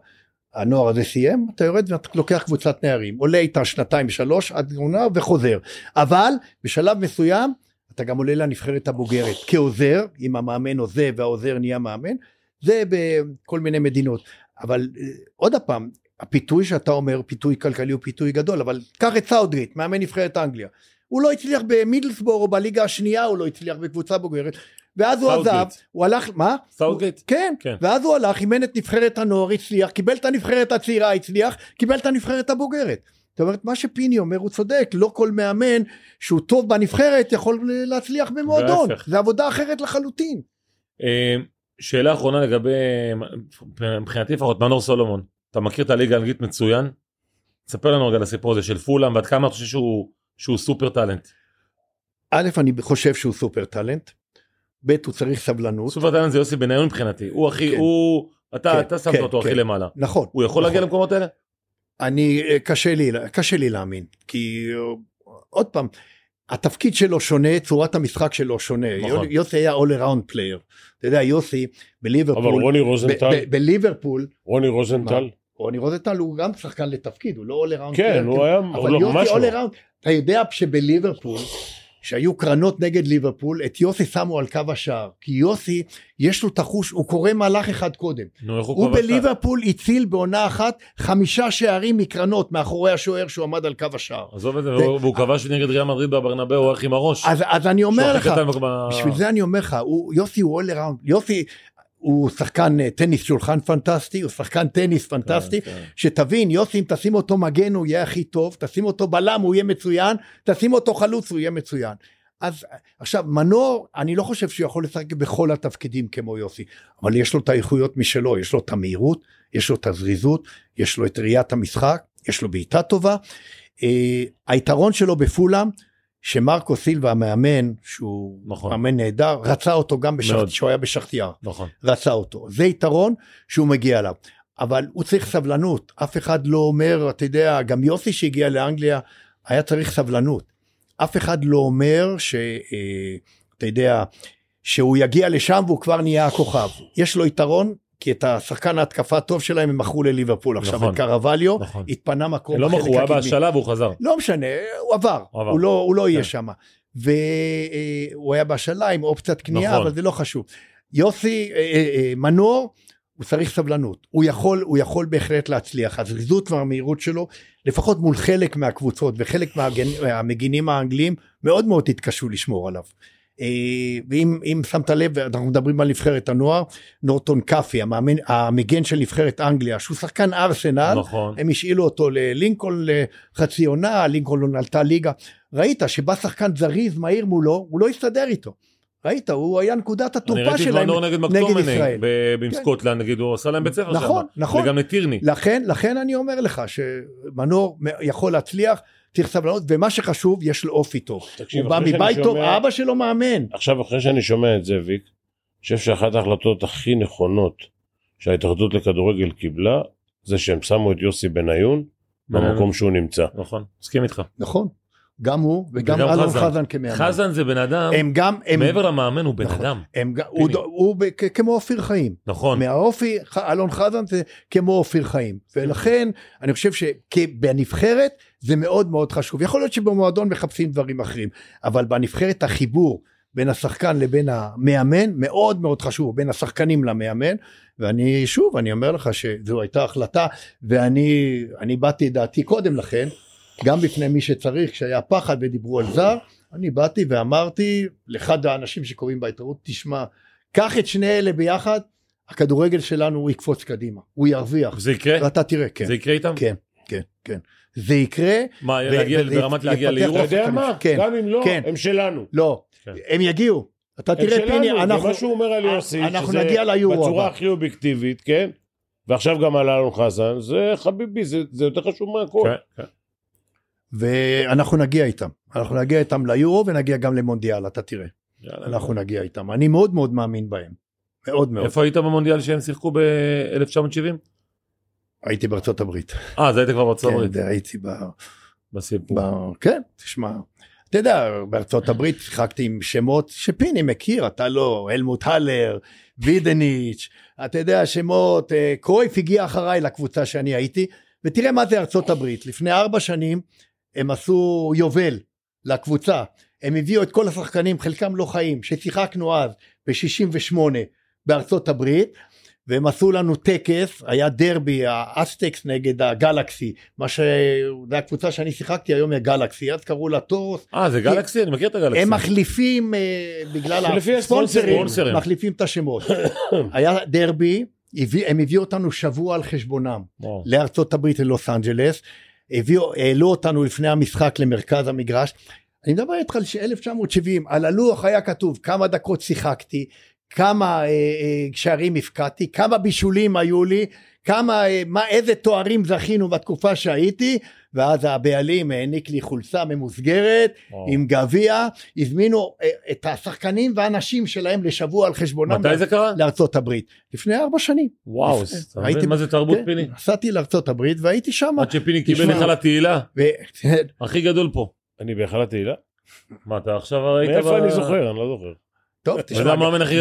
הנוער הזה סיים, אתה יורד ואתה לוקח קבוצת נערים, עולה איתה שנתיים שלוש עד עונה וחוזר. אבל בשלב מסוים אתה גם עולה לנבחרת הבוגרת כעוזר, אם המאמן עוזב והעוזר נהיה מאמן, זה בכל מיני מדינות. אבל אה, עוד פעם, הפיתוי שאתה אומר, פיתוי כלכלי הוא פיתוי גדול, אבל קח את סאודריט, מאמן נבחרת אנגליה. הוא לא הצליח במידלסבורו בליגה השנייה, הוא לא הצליח בקבוצה בוגרת, ואז הוא. עזב, הוא הלך, מה? סאוטגייט? כן, כן. ואז הוא הלך, אימן את נבחרת הנוער, הצליח, קיבל את הנבחרת הצעירה, הצליח, קיבל את הנבחרת הבוגרת. זאת אומרת, מה שפיני אומר הוא צודק, לא כל מאמן שהוא טוב בנבחרת יכול להצליח במועדון. זה עבודה אחרת לחלוטין. אה, שאלה אחרונה לגבי, מבחינתי לפחות, מנור סולומון. אתה מכיר את הליגה האנגלית מצוין? תספר לנו רגע על הסיפור הזה של פולאם ועד כמה אתה חושב שהוא, שהוא super talent. א', אני חושב שהוא סופר טאלנט, ב', הוא צריך סבלנות, סופר טאלנט זה יוסי בניון מבחינתי. הוא הכי, כן. הוא, אתה, כן, אתה שמת כן, אותו הכי כן. למעלה. נכון. הוא יכול נכון. להגיע למקומות האלה? אני, אה, קשה לי, קשה לי להאמין, כי אה, עוד פעם, התפקיד שלו שונה, צורת המשחק שלו שונה. נכון. יוסי היה all around player. אתה יודע, יוסי בליברפול, אבל רוני רוזנטל, בליברפול, רוני רוזנטל, רוני רוזנטל הוא גם שחקן לתפקיד, הוא לא all around כן. הוא היה, אבל לא, יוסי all לא. around, אתה יודע שבליברפול, שהיו קרנות נגד ליברפול, את יוסי שמו על קו השער, כי יוסי, יש לו את החוש, הוא קורא מהלך אחד קודם. נו, איך הוא הוא כובש את ה- בליברפול הציל בעונה אחת חמישה שערים מקרנות מאחורי השוער שהוא עמד על קו השער. עזוב את זה, והוא כבש נגד ריאל מדריד בברנבאו, הוא הולך עם הראש. אז, אני אומר לך, בשביל זה אני אומר לך, הוא, יוסי הוא all around, יוסי הוא שחקן אה, טניס שולחן פנטסטי, הוא שחקן טניס פנטסטי, כן, כן. שתבין, יוסי אם תשים אותו מגן הוא יהיה הכי טוב, תשים אותו בלם הוא יהיה מצוין, תשים אותו חלוץ הוא יהיה מצוין. אז עכשיו מנור אני לא חושב שהוא יכול לשחק בכל התפקידים כמו יוסי אבל יש לו את האיכויות משלו יש לו את המהירות יש לו את הזריזות יש לו את ראיית המשחק יש לו בעיטה טובה. אה, היתרון שלו בפולאם שמרקו סילבה המאמן שהוא נכון. מאמן נהדר רצה אותו גם בשחט. כשהוא היה בשחטיאר נכון. רצה אותו זה יתרון שהוא מגיע אליו אבל הוא צריך סבלנות אף אחד לא אומר אתה יודע גם יוסי שהגיע לאנגליה היה צריך סבלנות אף אחד לא אומר שאתה יודע שהוא יגיע לשם והוא כבר נהיה הכוכב יש לו יתרון כי את השחקן ההתקפה הטוב שלהם הם מכרו לליברפול עכשיו נכון. את קרווליו נכון. התפנה מקום לא מכרו, הוא היה. בהשאלה והוא חזר. לא משנה הוא עבר הוא עבר. הוא לא הוא לא יהיה כן. שם והוא היה בהשאלה עם אופציית קנייה נכון. אבל זה לא חשוב. יוסי אה, אה, אה, מנור הוא צריך סבלנות הוא יכול הוא יכול בהחלט להצליח הזריזות והמהירות שלו לפחות מול חלק מהקבוצות וחלק מהגנ- מהמגינים האנגלים מאוד מאוד התקשו לשמור עליו. אה, ואם אם שמת לב אנחנו מדברים על נבחרת הנוער נורטון קאפי המאמן המגן של נבחרת אנגליה שהוא שחקן ארסנל נכון. הם השאילו אותו ללינקולן לחצי עונה, לינקולן עלתה ליגה. ראית שבא שחקן זריז מהיר מולו, הוא לא הסתדר איתו. ראית, הוא היה נקודת התורפה שלהם נגד נגד ישראל. ב- עם כן. סקוטלנד, נגיד, הוא עשה להם בית ספר שם. נכון, נכון. וגם לטירני. לכן, לכן אני אומר לך שמנור יכול להצליח, צריך סבלנות, ומה שחשוב, יש לו אופי טוב. תקשיב, הוא בא מבית טוב, שומע- אבא שלו מאמן. עכשיו, אחרי שאני שומע את זה, ויק, אני חושב שאחת ההחלטות הכי נכונות שההתאחדות לכדורגל קיבלה, זה שהם שמו את יוסי בניון במקום שהוא נמצא. נכון, מסכים איתך. נכון. גם הוא וגם אלון חזן. חזן כמאמן. חזן זה בן אדם, הם גם, הם, מעבר למאמן הוא בן נכון. אדם. הם, הוא. הוא כ- כמו אופיר חיים. נכון. מהאופי, אלון חזן זה כמו אופיר חיים. ולכן אני חושב שבנבחרת זה מאוד מאוד חשוב. יכול להיות שבמועדון מחפשים דברים אחרים, אבל בנבחרת החיבור בין השחקן לבין המאמן מאוד מאוד חשוב, בין השחקנים למאמן. ואני שוב, אני אומר לך שזו הייתה החלטה, ואני אני באתי את דעתי קודם לכן, גם בפני מי שצריך, כשהיה פחד ודיברו על זר, אני באתי ואמרתי לאחד האנשים שקוראים בהתערות, תשמע, קח את שני אלה ביחד, הכדורגל שלנו הוא יקפוץ קדימה, הוא ירוויח, זה יקרה? ואתה תראה, כן, זה יקרה איתם? כן, כן, כן, זה יקרה, מה, ו- להגיע וזה ברמת להגיע ליורו? אתה יודע. מה? כן, גם אם לא, כן. הם שלנו. לא, כן. הם יגיעו, אתה תראה פיני, שלנו, אנחנו, ומה שהוא אומר על יוסי, אנחנו נגיע ליורו בצורה הבא. הכי אובייקטיבית, כן? ועכשיו גם על אלון חזן, זה חביבי, זה זה יותר חשוב מהכל. כן, כן. ואנחנו נגיע איתם, אנחנו נגיע איתם ליורו ונגיע גם למונדיאל, אתה תראה, יאללה. אנחנו נגיע איתם, אני מאוד מאוד מאמין בהם, מאוד מאוד, איפה היית במונדיאל שהם שיחקו ב-1970? הייתי בארצות הברית, אה, אז היית כבר בארצות כן, הברית. הייתי ב... בסיפור. ב- כן, תשמע, אתה יודע, בארצות הברית שיחקתי עם שמות שפיני מכיר, אתה לא, אלמוט הלר, וידניץ', אתה יודע, שמות, אה, קרויף הגיע אחריי לקבוצה שאני הייתי, ותראה מה זה ארצות הברית, לפני ארבע שנים הם עשו יובל לקבוצה, הם הביאו את כל השחקנים, חלקם לא חיים, ששיחקנו אז ב-68 בארצות הברית, והם עשו לנו טקס, היה דרבי, האסטקס נגד הגלקסי, מה ש... זה הקבוצה שאני שיחקתי היום הגלקסי, אז קראו לה טורוס, אה, זה גלקסי? אני מכיר את הגלקסי. הם מחליפים אה, בגלל הספונסרים. מחליפים את השמות. היה דרבי, הם הביאו אותנו שבוע על חשבונם וואו. לארצות הברית ללוס אנג'לס, הביאו, העלו אותנו לפני המשחק למרכז המגרש. אני מדבר איתך על 1970, על הלוח היה כתוב כמה דקות שיחקתי, כמה אה, אה, שערים הפקדתי, כמה בישולים היו לי, כמה, אה, מה, איזה תוארים זכינו בתקופה שהייתי, ואז הבעלים העניק לי חולצה ממוסגרת וואו. עם גביע, הזמינו אה, את השחקנים והאנשים שלהם לשבוע על חשבונם מתי זה קרה? לארצות הברית. לפני ארבע שנים. וואו, לפני- אתה הייתי- מבין מה זה תרבות כן, פיני? נסעתי לארצות הברית והייתי שם. עד שפיני קיבל תשמע. לך לתהילה, ו... הכי גדול פה. אני בהיכל התהילה? מה, אתה עכשיו ראית... מאיפה ב- אני זוכר? אני לא זוכר. טוב, תשמע,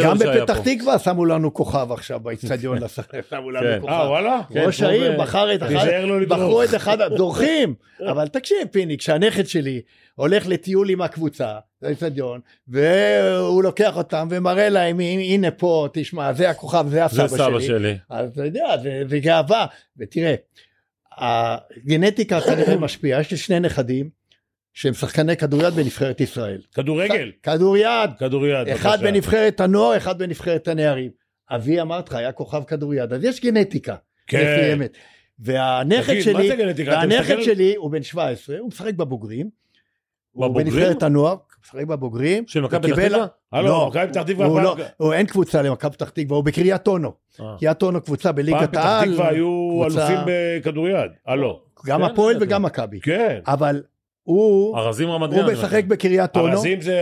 גם בפתח. תקווה שמו לנו כוכב עכשיו באיצטדיון, שמו כן. לנו אה, כוכב. וואלה? כן, ראש העיר בחר את אחד, לדרוך. בחרו את אחד, דורכים, אבל תקשיב פיני, כשהנכד שלי הולך לטיול עם הקבוצה, לאיצטדיון, והוא לוקח אותם ומראה להם, הנה פה, תשמע, זה הכוכב, זה זה הסבא סבא שלי. אז אתה יודע, זה, זה גאווה. ותראה, הגנטיקה כנראה משפיעה, יש לי שני נכדים שהם שחקני כדוריד בנבחרת ישראל. כדורגל. כדוריד, כדוריד. אחד בבקשה. בנבחרת הנוער, אחד בנבחרת הנערים. אבי אמרתי לך, היה כוכב כדוריד, אז יש גנטיקה כן. מסוימת. והנכד תגיד, שלי, והנכד מסתכל- שלי הוא בן 17, הוא משחק בבוגרים. הוא בבוגרים? בנבחרת הנוער, משחק בבוגרים. של מכבי פתח תקווה? לא, מכבי פתח תקווה הוא פעם- לא, הוא אין קבוצה למכבי פתח תקווה, הוא בקריית אונו. אה. קריית אונו קבוצה פעם בליגת פתח העל. תקווה היו אלופים בכדוריד. הלו. גם כן, הפועל בטח. וגם מכבי. כן. אבל הוא, ארזים רמת גן. הוא משחק. בקריית אונו. ארזים זה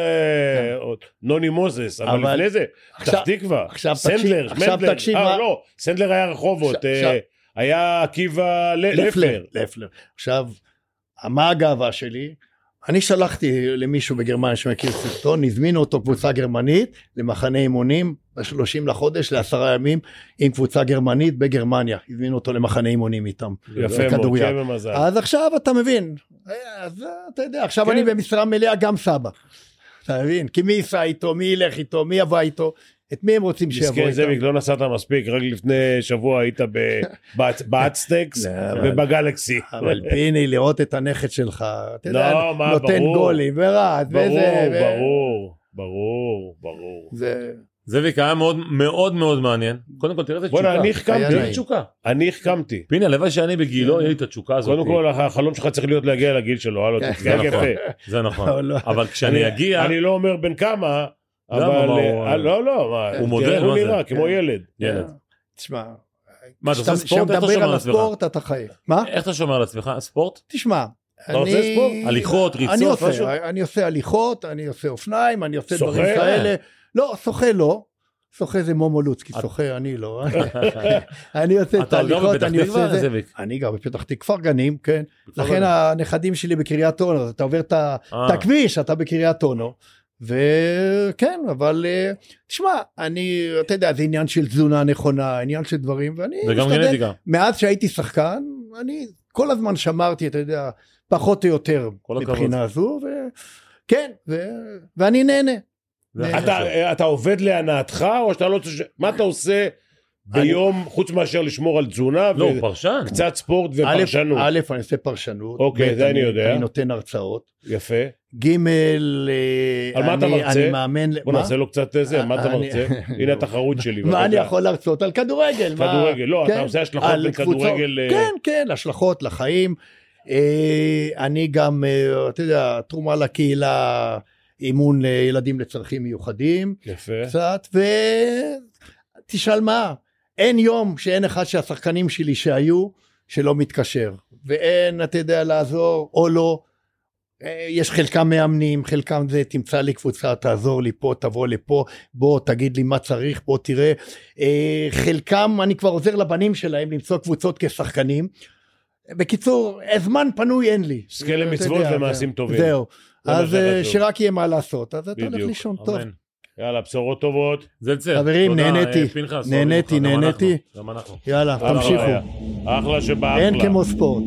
עוד נוני מוזס, אבל אבל- לפני זה, פתח תקווה, סנדלר, מנדלר, אה מה- לא, סנדלר היה רחובות, אה, היה עקיבא ל- לפלר. לפלר. לפלר. עכשיו, מה הגאווה שלי? אני שלחתי למישהו בגרמניה שמכיר סרטון, הזמינו אותו קבוצה גרמנית למחנה אימונים ב-30 לחודש לעשרה ימים עם קבוצה גרמנית בגרמניה, הזמינו אותו למחנה אימונים איתם. יפה מאוד, כדוריד. כן במזל. אז עכשיו אתה מבין, אז אתה יודע, עכשיו כן. אני במשרה מלאה גם סבא. אתה מבין? כי מי ייסע איתו, מי ילך איתו, מי יבוא איתו, את מי הם רוצים שיבוא מסכן איתם? זאביק, לא נסעת מספיק, רק לפני שבוע היית ב- באט- באטסטקס לא, אבל- ובגלקסי. אבל פיני, לראות את הנכד שלך, אתה יודע, לא, נותן. גולים ורץ, ברור, וזה, ברור, ברור, ברור. זה... זאביק היה מאוד מאוד מאוד מעניין. קודם כל תראה איזה תשוקה. בוא'נה, אני החכמתי, תשוקה. אני החכמתי. פיני, הלוואי שאני בגילו, יהיה לי את התשוקה הזאת. קודם כל, החלום שלך צריך להיות להגיע לגיל שלו, הלו, כן. זה נכון. יפה. זה נכון. לא, לא. אבל כשאני אני- אגיע, אני לא אומר בן כמה, אבל... אה, לא, לא, מה, הוא מודל, הוא? נראה, כמו ילד. ילד. תשמע, מה, אתה כשאתה עושה ספורט? איך אתה שומר על על עצמך? הספורט אתה חי. מה? איך אתה שומר על עצמך? ספורט? תשמע, אתה עושה ספורט? הליכות, ריצות, משהו? אני עושה הליכות, אני עושה אופניים, אני עושה? דברים כאלה. לא, שוחה לא. שוחה זה מומו לוצקי, את- שוחה אני לא. אני עושה את ההליכות, בפתח אני עושה תקווה, זה. אני גר בפתח תקווה, כפר גנים, כן. כפר לכן. הנכדים שלי בקריית אונו, אתה עובר את אה. את הכביש, אתה בקריית אונו. וכן, אבל אה, תשמע, אני, אתה יודע, זה עניין של תזונה נכונה, עניין של דברים, ואני זה גם משתדל, גנטיקה. מאז שהייתי שחקן, אני כל הזמן שמרתי, אתה יודע, פחות או יותר. מבחינה זו, וכן, ו... ואני נהנה. אתה- אתה, עובד להנאתך, או שאתה לא... רוצה מה אתה עושה ביום, חוץ מאשר לשמור על תזונה, לא, הוא פרשן. וקצת ספורט א', ופרשנות? א', אני עושה פרשנות. אוקיי, זה אני יודע. אני נותן הרצאות. יפה. ג', אה, על מה אתה אני- מרצה? אני מאמן... בוא? נעשה לו קצת זה, מה אתה אני- מרצה? הנה התחרות שלי. מה אני. יכול להרצות? על כדורגל. כדורגל, לא, אתה כן, עושה השלכות בכדורגל. אה, כן, כן, השלכות לחיים. אה, אני גם, אה, אתה יודע, תרומה לקהילה, אימון לילדים לצרכים מיוחדים, יפה. קצת, ותשאל מה, אין יום שאין אחד שהשחקנים שלי שהיו, שלא מתקשר. ואין, אתה יודע, לעזור או לא. אה, יש חלקם מאמנים, חלקם זה, תמצא לי קבוצה, תעזור לי פה, תבוא לפה, בוא תגיד לי מה צריך, בוא תראה. אה, חלקם, אני כבר עוזר לבנים שלהם למצוא קבוצות כשחקנים. בקיצור, זמן פנוי אין לי. זכה למצוות ומעשים. טובים. זהו. זה מה אז אה, שחשוב. שרק יהיה מה לעשות, אז אתה הולך. לישון טוב. יאללה, בשורות טובות. זלצל. חברים, נהניתי. אה, נהניתי, נהניתי. גם אנחנו. יאללה, תמשיכו. אחלה שבאחלה. אין כמו ספורט.